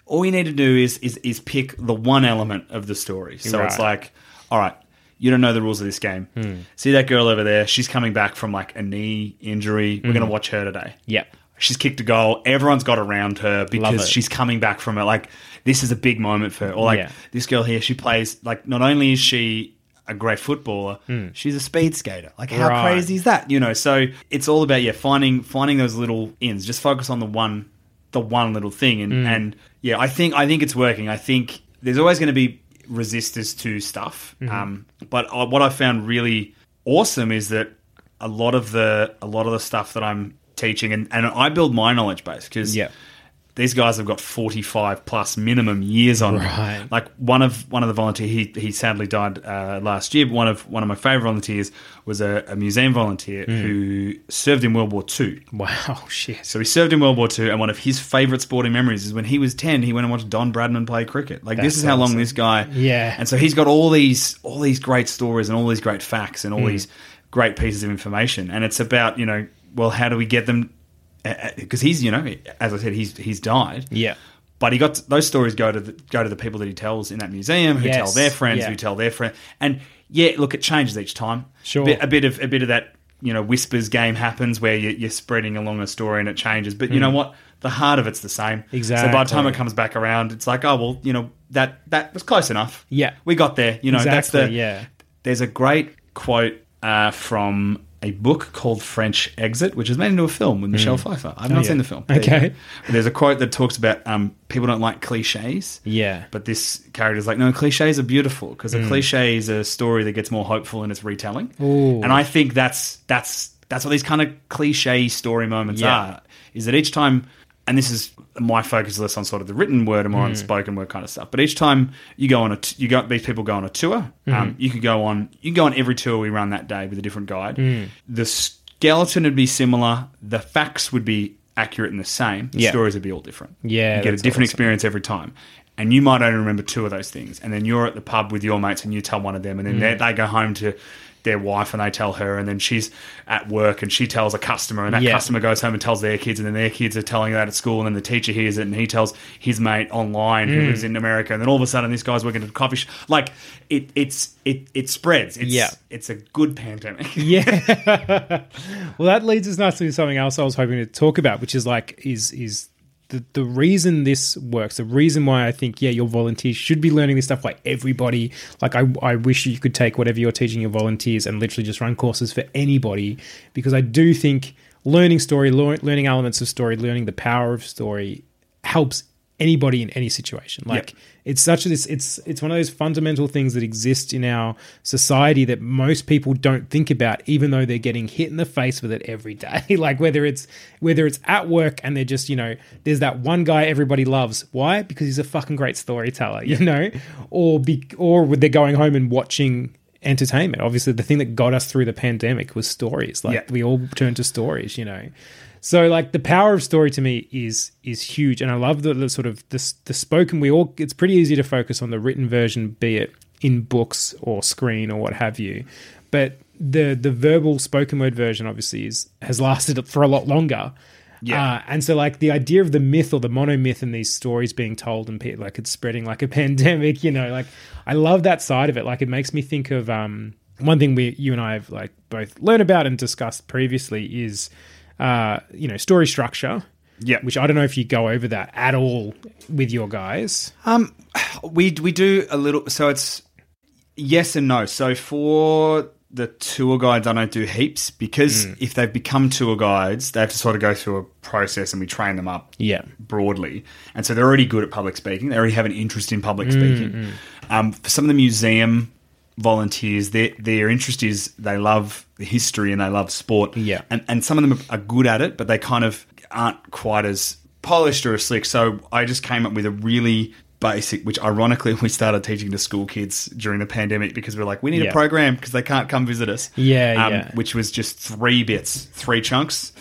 all you need to do is is is pick the one element of the story. So it's like, all right, you don't know the rules of this game. Hmm. See that girl over there? She's coming back from like a knee injury. We're Hmm. going to watch her today. yep. She's kicked a goal. Everyone's got around her because she's coming back from it. Like this is a big moment for her. Or like Yeah. this girl here, she plays like not only is she a great footballer, she's a speed skater. Like how. Right. crazy is that? You know, so it's all about yeah finding finding those little ins. Just focus on the one the one little thing and Hmm. and yeah, I think I think it's working. I think there's always going to be resistors to stuff. Mm-hmm. Um, but I, what I found really awesome is that a lot of the a lot of the stuff that I'm teaching and, and I build my knowledge base because Yeah. These guys have got 45 plus minimum years on them. Like one of one of the volunteers, he, he sadly died uh, last year. But one of one of my favorite volunteers was a, a museum volunteer Hmm. who served in World War II. Wow, shit. So he served in World War II, and one of his favorite sporting memories is when he was 10, he went and watched Don Bradman play cricket. Like this That's is how long this guy. Yeah. And so he's got all these all these great stories and all these great facts and all Hmm. these great pieces of information, and it's about you know, well, how do we get them? Because he's you know, as I said, he's he's died. Yeah. But he got those stories go to the, go to the people that he tells in that museum, who Yes, tell their friends, yeah. who tell their friends, and yeah, look, it changes each time. Sure. a bit, of a bit of that you know whispers game happens where you, you're spreading along a story and it changes. But you know what, the heart of it's the same. Exactly. So by the time Hmm. It comes back around, it's like, oh well, you know that that was close enough. Yeah. we got there. You know, that's the Exactly, yeah. There's a great quote uh, from a book called French Exit, which is made into a film with Michelle Pfeiffer. I've not Hmm. Oh, yeah. seen the film. There Okay. There's a quote that talks about um, people don't like cliches. Yeah. But this character's like, no, cliches are beautiful because Hmm. a cliche is a story that gets more hopeful in its retelling. Ooh. And I think that's that's that's what these kind of cliche story moments Yeah. are. Is that each time, and this is my focus is less on sort of the written word and more Hmm. on spoken word kind of stuff. But each time you go on a, t- you got these people go on a tour. Mm-hmm. Um, you could go on, you can go on every tour we run that day with a different guide. Mm. The skeleton would be similar. The facts would be accurate and the same. The Yeah. stories would be all different. Yeah, you get a different awesome. experience every time. And you might only remember two of those things. And then you're at the pub with your mates and you tell one of them. And then Mm. they, they go home to their wife and they tell her. And then she's at work and she tells a customer. And that Yeah. customer goes home and tells their kids. And then their kids are telling that at school. And then the teacher hears it and he tells his mate online Mm. who lives in America. And then all of a sudden this guy's working at a coffee shop. Like it, it's, it, it spreads. It's, Yeah. it's a good pandemic. Yeah. well, that leads us nicely to something else I was hoping to talk about, which is like is is the the reason this works, the reason why I think yeah, your volunteers should be learning this stuff. Like everybody, like I I wish you could take whatever you're teaching your volunteers and literally just run courses for anybody, because I do think learning story, learning elements of story, learning the power of story helps anybody in any situation. Like it's such a this it's it's one of those fundamental things that exist in our society that most people don't think about, even though they're getting hit in the face with it every day. like whether it's whether it's at work and they're just you know there's that one guy everybody loves. Why? Because he's a fucking great storyteller. You know, or be or they're going home and watching entertainment. Obviously, the thing that got us through the pandemic was stories. Like Yeah. we all turned to stories. You know. So like the power of story to me is is huge, and I love the, the sort of the, the spoken. We all it's pretty easy to focus on the written version, be it in books or screen or what have you, but the the verbal spoken word version obviously is has lasted for a lot longer. Yeah. Uh, and so like the idea of the myth or the monomyth in these stories being told and like it's spreading like a pandemic, you know, like I love that side of it. Like it makes me think of um one thing we you and I have like both learned about and discussed previously is uh, you know, story structure. Yeah. Which I don't know if you go over that at all with your guys. Um, we we do a little. So it's yes and no. So for the tour guides, I don't do heaps because Mm. if they've become tour guides, they have to sort of go through a process, and we train them up. Yeah. broadly, and so they're already good at public speaking. They already have an interest in public speaking. Um, for some of the museum volunteers, their their interest is they love the history and they love sport. Yeah. and and some of them are good at it, but they kind of aren't quite as polished or as slick. So I just came up with a really basic, which ironically we started teaching to school kids during the pandemic because we're like, we need Yeah. a program because they can't come visit us. Yeah, um, yeah. Which was just three bits, three chunks,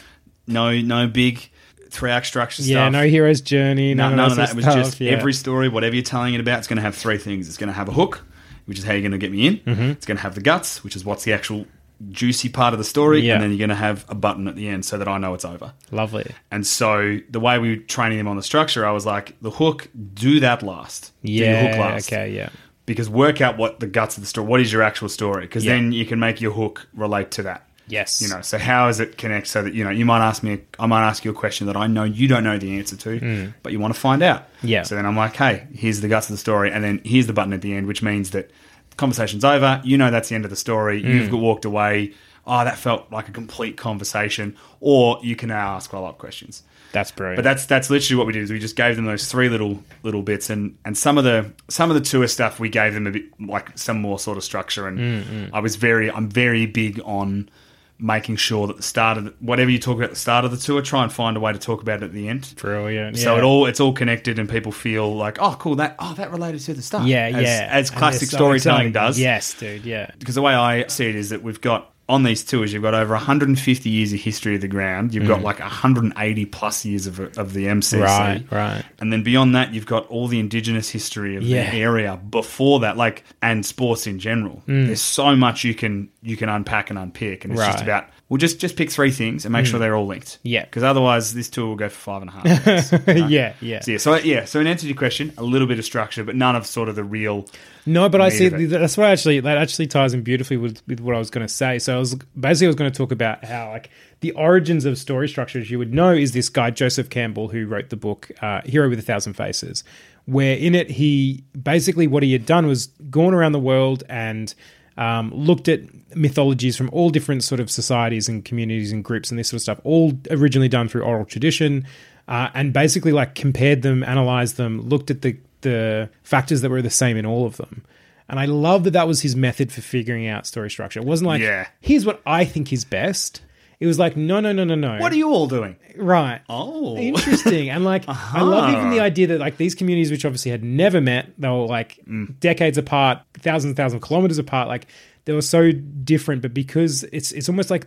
no no big three act structure Yeah, stuff. no hero's journey, No, none, none of that, that. It was just yeah. every story, whatever you're telling it about, it's going to have three things. It's going to have a hook, which is how you're going to get me in. Mm-hmm. It's going to have the guts, which is what's the actual juicy part of the story, Yeah. and then you're going to have a button at the end so that I know it's over. lovely. And so the way we were training them on the structure, I was like, the hook, do that last. Yeah, hook last. okay, yeah. Because work out what the guts of the story, what is your actual story? Because Yeah. then you can make your hook relate to that. Yes. You know, so how is it connect so that, you know, you might ask me, I might ask you a question that I know you don't know the answer to, but you want to find out. Yeah. So then I'm like, hey, here's the guts of the story. And then here's the button at the end, which means that the conversation's over. You know that's the end of the story. Hmm. You've walked away. Oh, that felt like a complete conversation. Or you can now ask follow up questions. That's brilliant. But that's that's literally what we did. Is we just gave them those three little little bits, and and some of the some of the tour stuff we gave them a bit like some more sort of structure. And Mm, I was very I'm very big on making sure that the start of the, whatever you talk about at the start of the tour, try and find a way to talk about it at the end. Brilliant. So it all it's all connected, and people feel like, oh, cool, that oh that related to the start. Yeah, as, yeah. as classic storytelling does. Yes, dude. Yeah. because the way I see it is that we've got on these tours, you've got over 150 years of history of the ground. You've got like 180 plus years of, of the MCC. Mm. Right, right. And then beyond that, you've got all the indigenous history of Yeah. the area before that, like and sports in general. There's so much you can you can unpack and unpick, and it's just Mm. Right. Mm. about well, just just pick three things and make sure they're all linked. Yeah. because otherwise this tour will go for five and a half. minutes. yeah, yeah. So yeah, so yeah, so in answer to your question, a little bit of structure, but none of sort of the real. No, but I see that's what actually that actually ties in beautifully with, with what I was going to say. So I was basically I was going to talk about how like the origins of story structures you would know, is this guy Joseph Campbell who wrote the book uh, Hero with a Thousand Faces, where in it he basically what he had done was gone around the world and um, looked at mythologies from all different sort of societies and communities and groups and this sort of stuff, all originally done through oral tradition, uh, and basically like compared them, analyzed them, looked at the the factors that were the same in all of them. And I love that that was his method for figuring out story structure. It wasn't like, Yeah. here's what I think is best. It was like, no, no, no, no, no. What are you all doing? Right. Oh. Interesting. And like, I love even the idea that like these communities, which obviously had never met, they were like Mm. decades apart, thousands and thousands of kilometers apart. Like they were so different, but because it's it's almost like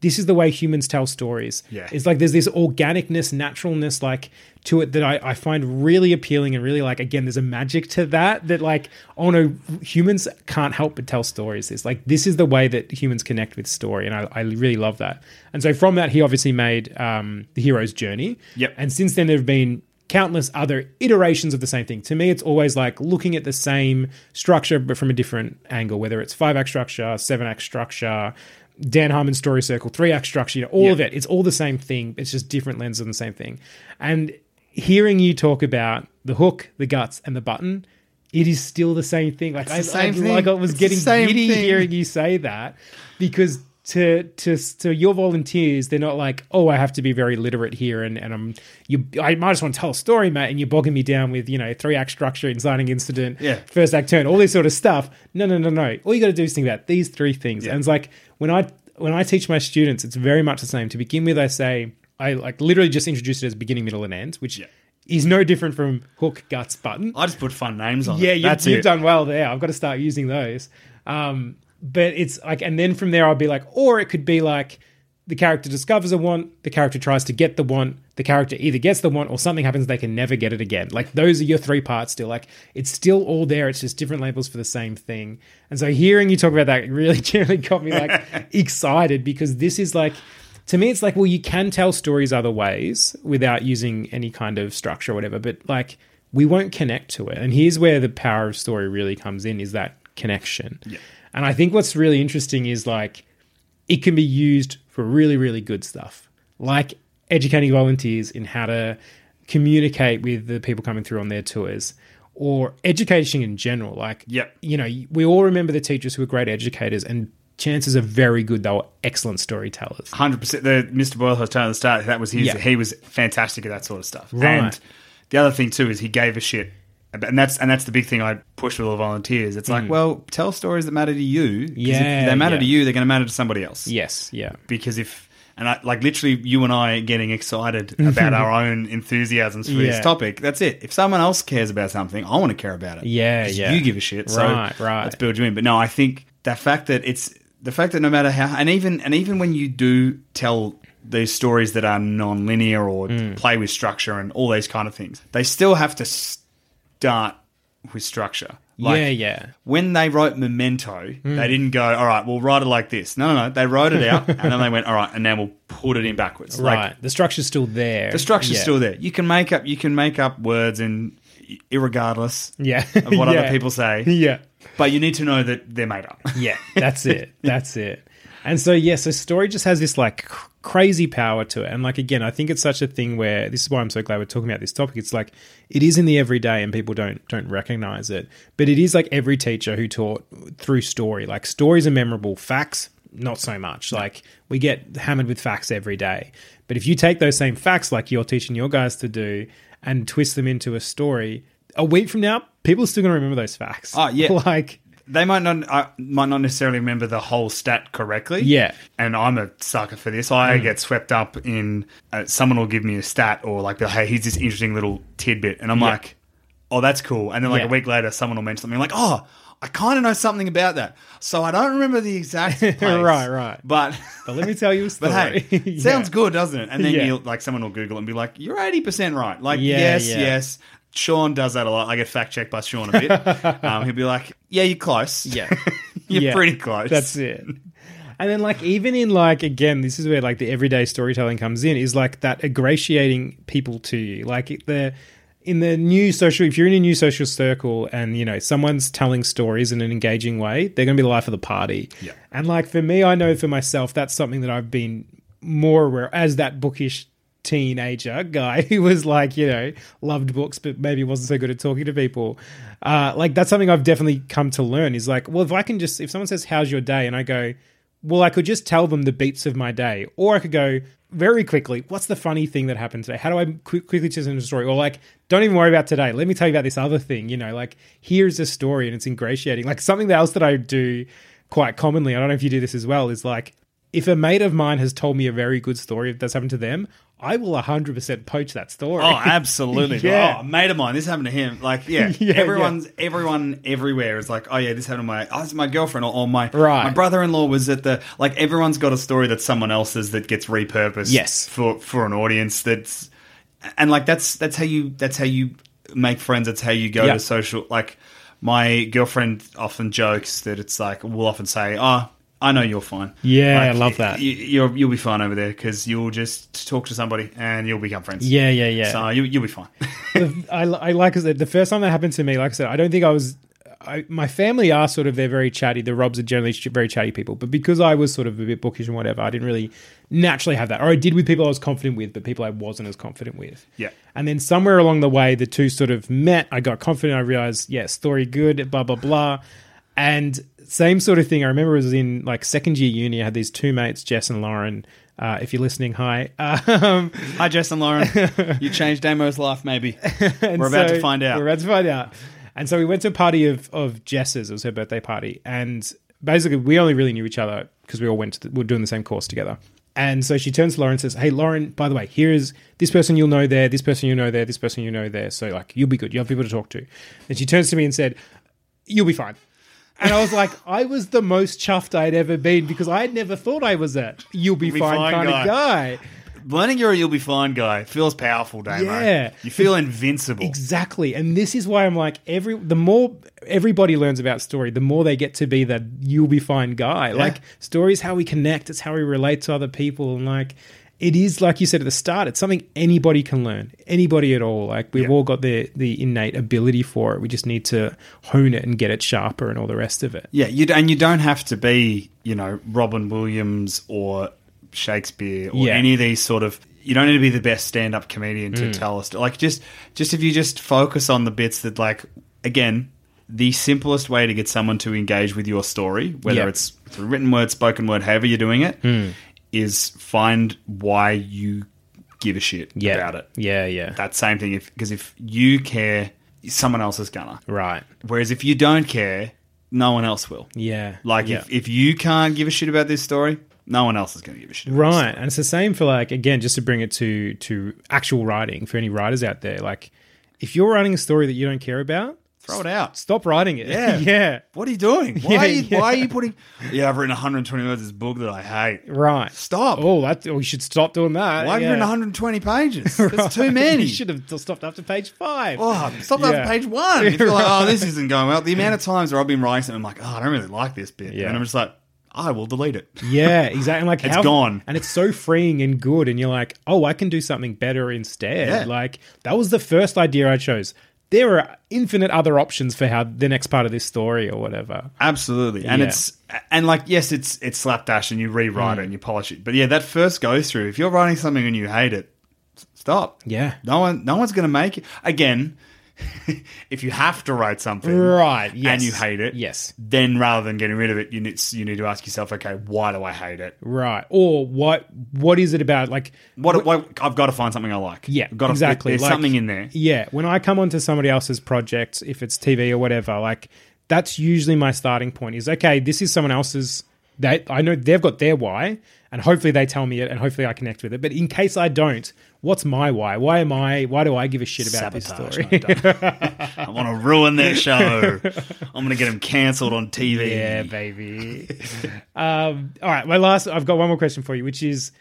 this is the way humans tell stories. Yeah. It's like there's this organicness, naturalness, like to it that I, I find really appealing and really like again, there's a magic to that that like, oh no, humans can't help but tell stories. It's like this is the way that humans connect with story. And I, I really love that. And so from that he obviously made um the hero's journey. Yep. And since then there have been countless other iterations of the same thing. To me, it's always like looking at the same structure, but from a different angle, whether it's five act structure, seven act structure, Dan Harmon story circle, three act structure, you know, all of it. It's all the same thing. It's just different lenses on the same thing. And hearing you talk about the hook, the guts, and the button, it is still the same thing. Like I, same I- thing. like I was It's getting giddy thing. hearing you say that because to to to your volunteers, they're not like, oh, I have to be very literate here, and and I'm you. I might just want to tell a story, mate, and you're bogging me down with you know three act structure, inciting incident, Yeah. first act turn, all this sort of stuff. No, no, no, no. All you got to do is think about these three things, Yeah. and it's like when I when I teach my students, it's very much the same. To begin with, I say I like literally just introduce it as beginning, middle, and end, which. Yeah. Is no different from hook, guts, button. I just put fun names on Yeah, it. That's you've it. done well there. I've got to start using those. Um, but it's like, and then from there, I'll be like, or it could be like the character discovers a want, the character tries to get the want, the character either gets the want or something happens, they can never get it again. Like, those are your three parts still. Like, it's still all there. It's just different labels for the same thing. And so hearing you talk about that really generally got me like excited because this is like, to me, it's like, well, you can tell stories other ways without using any kind of structure or whatever, but like, we won't connect to it. And here's where the power of story really comes in is that connection. And I think what's really interesting is like, it can be used for really, really good stuff, like educating volunteers in how to communicate with the people coming through on their tours or education in general. Like, Yep. you know, we all remember the teachers who were great educators and chances are very good they were excellent storytellers. Hundred percent. The Mr. Boyle was telling at the start that was his. Yeah. He was fantastic at that sort of stuff. Right. And the other thing too is he gave a shit, and that's and that's the big thing I push with all the volunteers. It's like, well, tell stories that matter to you. Mm. Yeah, if they matter yeah. to you, they're going to matter to somebody else. Yes, yeah. Because if and I, like literally you and I getting excited about our own enthusiasms for Yeah. this topic. That's it. If someone else cares about something, I want to care about it. Yeah, yeah. You give a shit. So Right, right. Let's build you in. But no, I think the fact that it's the fact that no matter how and even and even when you do tell these stories that are non-linear or Hmm. play with structure and all these kind of things, they still have to start with structure. yeah, yeah. When they wrote Memento, Hmm. they didn't go, all right, we'll write it like this. No, no, no. They wrote it out and then they went, all right, and now we'll put it in backwards. Like, right. the structure's still there. the structure's Yeah. still there. You can make up you can make up words and irregardless Yeah. of what other people say. Yeah. But you need to know that they're made up. Yeah, that's it. That's it. And so yeah, so story just has this like crazy power to it. And like again, I think it's such a thing where this is why I'm so glad we're talking about this topic. It's like it is in the everyday and people don't don't recognize it. But it is like every teacher who taught through story. Like stories are memorable, facts not so much. Like we get hammered with facts every day. But if you take those same facts like you're teaching your guys to do and twist them into a story, a week from now, people are still going to remember those facts. Oh, yeah. like they might not I might not necessarily remember the whole stat correctly. Yeah. and I'm a sucker for this. I get swept up in uh, someone will give me a stat or like, hey, here's this interesting little tidbit, and I'm Yeah. like, oh, that's cool. And then like Yeah. a week later, someone will mention something like, oh. I kind of know something about that, so I don't remember the exact place. Right, right. But But let me tell you a story. but hey, Yeah. sounds good, doesn't it? And then Yeah. you'll like someone will Google it and be like, "You're eighty percent right." Like, Yeah, yes, yes. Sean does that a lot. I get fact checked by Sean a bit. um, he'll be like, "Yeah, you're close. Yeah. you're Yeah. pretty close." That's it. And then, like, even in like, again, this is where like the everyday storytelling comes in. Is like that ingratiating people to you, like the in the new social. If you're in a new social circle and you know someone's telling stories in an engaging way, they're going to be the life of the party. Yeah. And like for me, I know for myself that's something that I've been more aware as that bookish teenager guy who was like you know loved books but maybe wasn't so good at talking to people. Uh like that's something i've definitely come to learn is like well if i can just if someone says how's your day? and i go well i could just tell them the beats of my day. Or i could go very quickly what's the funny thing that happened today? How do i quick, quickly them a story? Or like don't even worry about today. Let me tell you about this other thing you know like here's a story and it's ingratiating. Like something else that i do quite commonly i don't know if you do this as well is like if a mate of mine has told me a very good story if that's happened to them, I will 100% poach that story. Oh, absolutely. Yeah. Oh, mate of mine, this happened to him. Like, yeah, Yeah, everyone's everyone everywhere is like, oh yeah, this happened to my oh, my girlfriend or, or my Right. my brother in law was at the like everyone's got a story that's someone else's that gets repurposed Yes. for for an audience that's and like that's that's how you that's how you make friends, that's how you go Yeah. to social like my girlfriend often jokes that it's like we'll often say, "Oh, I know you're fine." Yeah, I love that. You, you'll you'll be fine over there because you'll just talk to somebody and you'll become friends. Yeah, yeah, yeah. So you, you'll be fine. I, I like I said, the first time that happened to me, like I said, I don't think I was. I, my family are sort of they're very chatty. The Robbs are generally very chatty people, but because I was sort of a bit bookish and whatever, I didn't really naturally have that. Or I did with people I was confident with, but people I wasn't as confident with. Yeah. And then somewhere along the way, the two sort of met. I got confident. I realized, yeah, story good, blah blah blah. And same sort of thing. I remember it was in like second year uni. I had these two mates, Jess and Lauren. Uh, if you're listening, hi. Um, Hi, Jess and Lauren. you changed Damo's life, maybe. We're about to find out. We're about to find out. And so we went to a party of of Jess's. It was her birthday party, and basically we only really knew each other because we all went to the, we were doing the same course together. And so she turns to Lauren and says, "Hey, Lauren, by the way, here is this person you'll know there, this person you know there, this person you know there. So like you'll be good. You have people to talk to." And she turns to me and said, "You'll be fine." And I was like, I was the most chuffed I'd ever been because I had never thought I was that you'll be, Be fine, fine kind guy. of guy. Learning you're a you'll be fine guy feels powerful, Damo. Yeah. You feel invincible. Exactly. And this is why I'm like every the more everybody learns about story, the more they get to be that you'll be fine guy. Like story is how we connect, it's how we relate to other people and like it is like you said at the start, it's something anybody can learn. Anybody at all. Like we've Yeah. all got the the innate ability for it. We just need to hone it and get it sharper and all the rest of it. Yeah, you and you don't have to be, you know, Robin Williams or Shakespeare or Yeah. any of these sort of. You don't need to be the best stand-up comedian Mm. to tell us. Like, just just if you just focus on the bits that, like, again, the simplest way to get someone to engage with your story, whether Yeah. it's through written word, spoken word, however you're doing it, is find why you give a shit Yeah. about it. Yeah, yeah. That same thing, if because if you care, someone else is gonna. right. Whereas if you don't care, no one else will. Yeah. Like yeah. if, if you can't give a shit about this story, no one else is going to give a shit. About right and it's the same for like again just to bring it to to actual writing for any writers out there like if you're writing a story that you don't care about. Throw it out. stop writing it Yeah. yeah What are you doing? Why, Yeah, are you, yeah. why are you putting? Yeah, I've written 120 words of this book that I hate. right Stop. oh that oh, you should stop doing that Why have you written 120 pages? That's too many. you should have stopped after page five Oh, stop Yeah. after page one. If you're like, oh, this isn't going well. The amount of times where I've been writing something, I'm like, oh, I don't really like this bit. Yeah. And I'm just like, I will delete it. yeah exactly like It's how- gone. and it's so freeing and good and you're like oh i can do something better instead Yeah. like that was the first idea i chose there are infinite other options for how the next part of this story or whatever Absolutely. And Yeah. it's and like yes, it's it's slapdash and you rewrite Mm. it and you polish it. But yeah, that first go through, if you're writing something and you hate it, stop. Yeah. No one no one's gonna make it again. if you have to write something Right, yes. and you hate it, Yes. then rather than getting rid of it, you need you need to ask yourself, okay, why do I hate it? Right. Or what what is it about? Like What, what I've got to find something I like. yeah, I've got to, exactly. There's Like, something in there. Yeah. When I come onto somebody else's project, if it's TV or whatever, like that's usually my starting point. Is okay. This is someone else's. They, I know they've got their why, and hopefully they tell me it, and hopefully I connect with it. But in case I don't, what's my why? Why am I? Why do I give a shit about Sabotage, this story? I want to ruin their show. I'm going to get them cancelled on TV. Yeah, baby. um, all right, my last. I've got one more question for you, which is: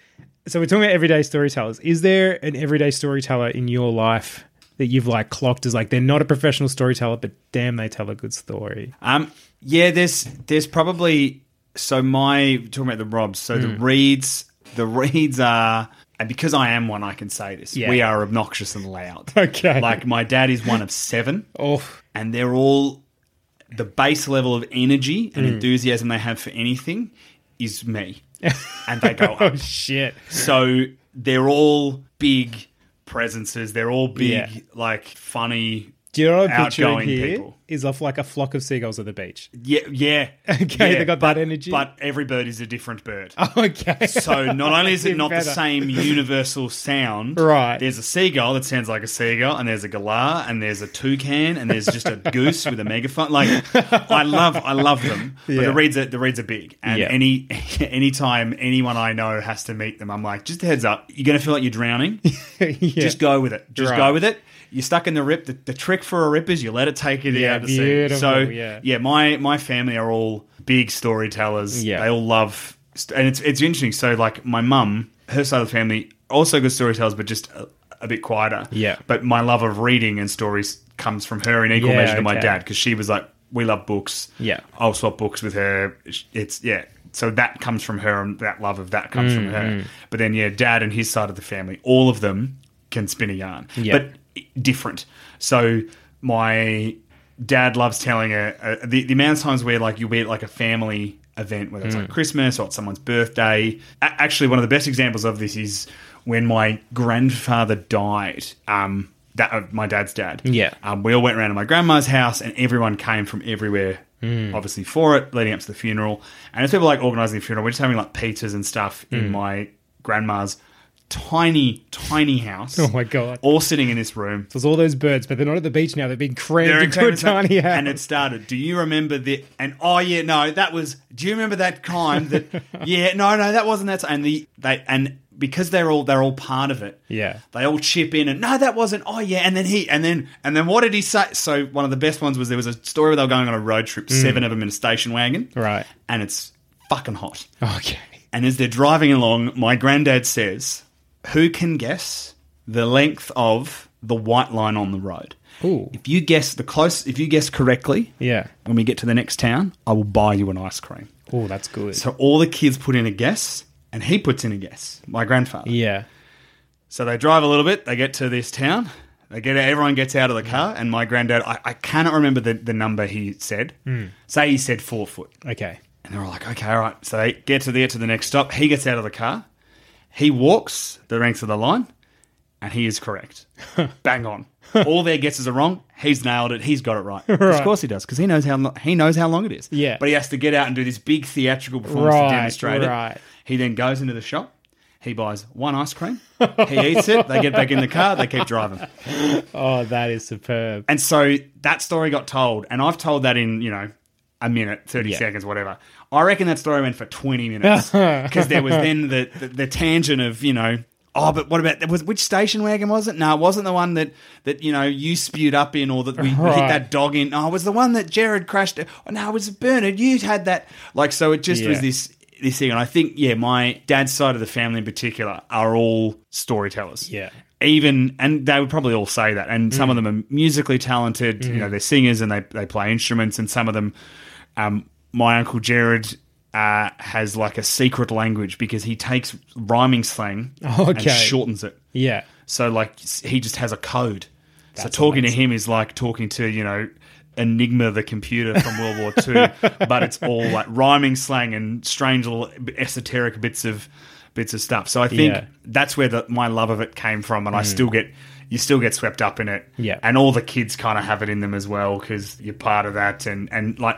so we're talking about everyday storytellers. Is there an everyday storyteller in your life that you've like clocked as like they're not a professional storyteller, but damn, they tell a good story? Um, yeah, there's there's probably so my talking about the Robbs. So Hmm. the Reeds, the Reeds are, and because I am one, I can say this. Yeah. We are obnoxious and loud. Okay. like my dad is one of seven, Oh, and they're all the base level of energy and enthusiasm they have for anything is me, and they go oh shit. So they're all big presences. They're all big, Yeah. like funny. Do you know what I'm picturing Outgoing here? people. Is off like a flock of seagulls at the beach. Yeah, yeah. Okay, yeah, they got but, that energy. But every bird is a different bird. Okay. So not only is it not the same universal sound, Right. There's a seagull that sounds like a seagull, and there's a galah, and there's a toucan, and there's just a goose with a megaphone. Like I love, I love them. But Yeah. the reeds are the reeds are big, and Yeah. any anytime anyone I know has to meet them, I'm like, just a heads up, you're gonna feel like you're drowning. yeah. Just go with it. Just Right. go with it. You're stuck in the rip. The, the trick for a rip is you let it take you Yeah, out to sea. So yeah. my my family are all big storytellers. Yeah. they all love, and it's it's interesting. So like my mum, her side of the family, also good storytellers, but just a, a bit quieter. Yeah. But my love of reading and stories comes from her in equal Yeah, measure to my dad because she was like, we love books. Yeah. I'll swap books with her. It's yeah. So that comes from her, and that love of that comes from Mm, her. But then, yeah, dad and his side of the family, all of them can spin a yarn, Yeah. but different. So my dad loves telling a, a the, the amount of times where like you'll be at like a family event, whether it's Mm. like Christmas or it's someone's birthday. A- actually, one of the best examples of this is when my grandfather died. Um, that uh, my dad's dad. Yeah. Um, we all went around to my grandma's house, and everyone came from everywhere, Mm. obviously for it, leading up to the funeral. And as people like organising the funeral, we're just having like pizzas and stuff Mm. in my grandma's tiny, tiny house. Oh my God. All sitting in this room. There's all those birds, but they're not at the beach now. They're being crammed They're into a tiny house. And it started. Do you remember the? And oh yeah, no, that was. Do you remember that time that? yeah, no, no, that wasn't that. And the they and because they're all they're all part of it. Yeah. they all chip in and no, that wasn't. Oh yeah, and then he and then and then what did he say? So one of the best ones was there was a story where they were going on a road trip, seven of them in a station wagon, Mm. Right. And it's fucking hot. Okay. And as they're driving along, my granddad says, Who can guess the length of the white line on the road? Ooh. If you guess the close, if you guess correctly, Yeah. when we get to the next town, I will buy you an ice cream. Oh, that's good. So all the kids put in a guess, and he puts in a guess, my grandfather. yeah. So they drive a little bit, they get to this town, they get everyone gets out of the car, and my granddad, I, I cannot remember the, the number he said. Hmm. Say he said four foot. Okay. And they're all like, okay, all right. So they get to the to the next stop. He gets out of the car. He walks the ranks of the line, and he is correct. Bang on. All their guesses are wrong. He's nailed it. He's got it right. Of course he does, because he knows how lo- he knows how long it is. Yeah. But he has to get out and do this big theatrical performance Right, to demonstrate right. it. He then goes into the shop. He buys one ice cream. He eats it. They get back in the car. They keep driving. Oh, that is superb. And so that story got told, and I've told that in, you know, a minute, 30 Yeah. seconds, whatever. I reckon that story went for 20 minutes because there was then the, the, the tangent of, you know, oh, but what about, was which station wagon was it? No, it wasn't the one that, that you know, you spewed up in or that we, we hit that dog in. No, it was the one that Jared crashed. Oh, no, it was Bernard. You had that. Like, so it just was this. This thing, and I think, yeah, my dad's side of the family in particular are all storytellers Yeah. even and they would probably all say that and some of mm. them are musically talented you mm-hmm. know they're singers and they, they play instruments and some of them um, my uncle jared uh, has like a secret language because he takes rhyming slang and shortens it Yeah. so like he just has a code so talking amazing. to him is like talking to you know enigma the computer from world war ii but it's all like rhyming slang and strange little esoteric bits of bits of stuff so i think Yeah. Mm. that's where the, my love of it came from and i still get you still get swept up in it Yeah. and all the kids kind of have it in them as well because you're part of that and and like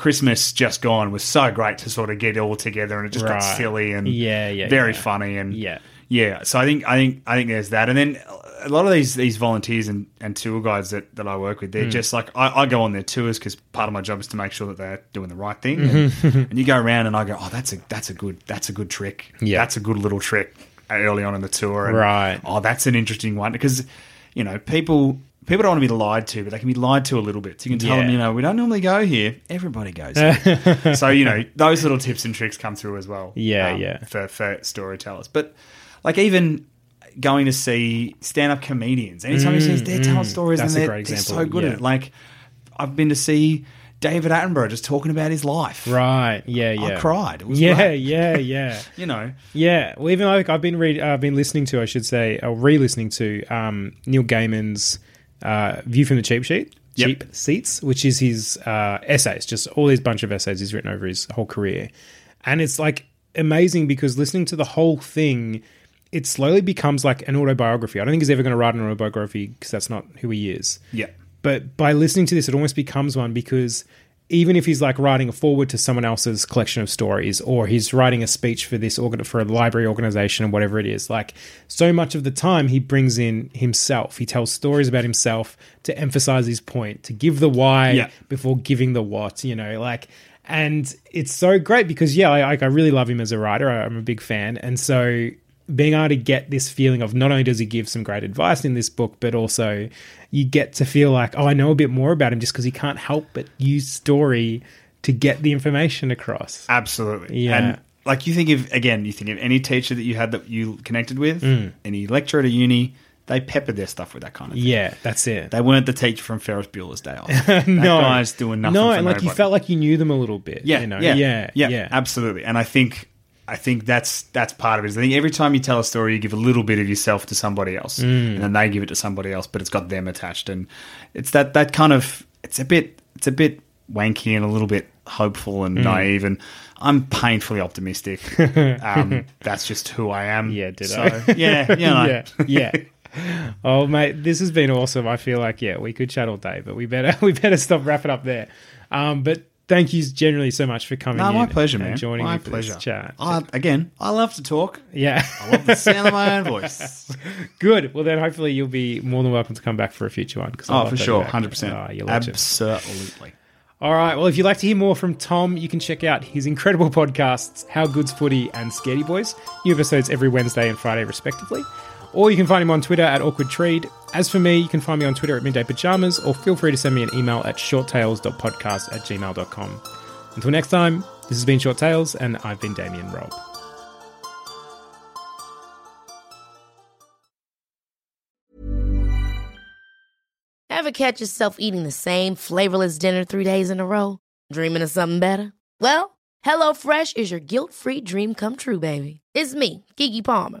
christmas just gone was so great to sort of get it all together and it just got silly and Yeah, yeah, very yeah. funny and Yeah. yeah, so I think I think I think there's that, and then a lot of these these volunteers and, and tour guides that, that I work with, they're Mm. just like I, I go on their tours because part of my job is to make sure that they're doing the right thing. Mm-hmm. And, and you go around and I go, oh, that's a that's a good that's a good trick. Yeah. that's a good little trick early on in the tour. And, Right. Oh, that's an interesting one because you know people. People don't want to be lied to, but they can be lied to a little bit. So you can tell them, you know, we don't normally go here. Everybody goes here. so, you know, those little tips and tricks come through as well. um, Yeah, yeah. For, for storytellers. But, like, even going to see stand up comedians, anytime you see they're telling stories Mm, and they're, great they're so good yeah. at it. Like, I've been to see David Attenborough just talking about his life. Right. Yeah. Yeah. I cried. It was yeah. great. Yeah. Yeah. You know, Yeah, well, even like I've been read, I've been listening to, I should say, or re-listening to um, Neil Gaiman's uh, View from the Cheap Sheet, Yep. Cheap Seats, which is his uh, essays, just all these bunch of essays he's written over his whole career, and it's like amazing because listening to the whole thing, it slowly becomes like an autobiography. I don't think he's ever going to write an autobiography because that's not who he is yeah. but by listening to this it almost becomes one because even if he's like writing a forward to someone else's collection of stories or he's writing a speech for this organ for a library organization or whatever it is like so much of the time he brings in himself. He tells stories about himself to emphasize his point to give the why Yeah. before giving the what you know like and it's so great because yeah I, I really love him as a writer. I'm a big fan. And so being able to get this feeling of not only does he give some great advice in this book, but also you get to feel like, oh, I know a bit more about him just because he can't help but use story to get the information across. Absolutely. Yeah. And like you think of again, you think of any teacher that you had that you connected with, Mm. any lecturer at a uni, they peppered their stuff with that kind of thing. Yeah, that's it. They weren't the teacher from Ferris Bueller's Day Off. that no, guy's doing nothing. No, and like you felt like you knew them a little bit. yeah, you know? yeah, yeah, yeah, yeah, absolutely. And I think I think that's that's part of it. I think every time you tell a story, you give a little bit of yourself to somebody else, Mm. and then they give it to somebody else, but it's got them attached, and it's that that kind of it's a bit it's a bit wanky and a little bit hopeful Mm. and naive, and I'm painfully optimistic. um, that's just who I am. Yeah, did So, yeah, you know. yeah, yeah. Oh mate, this has been awesome. I feel like yeah, we could chat all day, but we better we better stop wrapping up there. Um, but thank you generally so much for coming. No, in my pleasure, and man. Joining my me for pleasure. this chat. I, again, I love to talk. yeah, I love the sound of my own voice. good. Well, then hopefully you'll be more than welcome to come back for a future one. Oh, for sure, hundred percent. Oh. Absolutely. All right. Well, if you'd like to hear more from Tom, you can check out his incredible podcasts, How Good's Footy and Scaredy Boys. New episodes every Wednesday and Friday, respectively. Or you can find him on Twitter at Awkward Treed. As for me, you can find me on Twitter at Midday Pajamas, or feel free to send me an email at shorttales.podcast at gmail.com. Until next time, this has been Short Tales, and I've been Damien Robb. Ever catch yourself eating the same flavorless dinner three days in a row? Dreaming of something better? Well, HelloFresh is your guilt free dream come true, baby. It's me, Keke Palmer.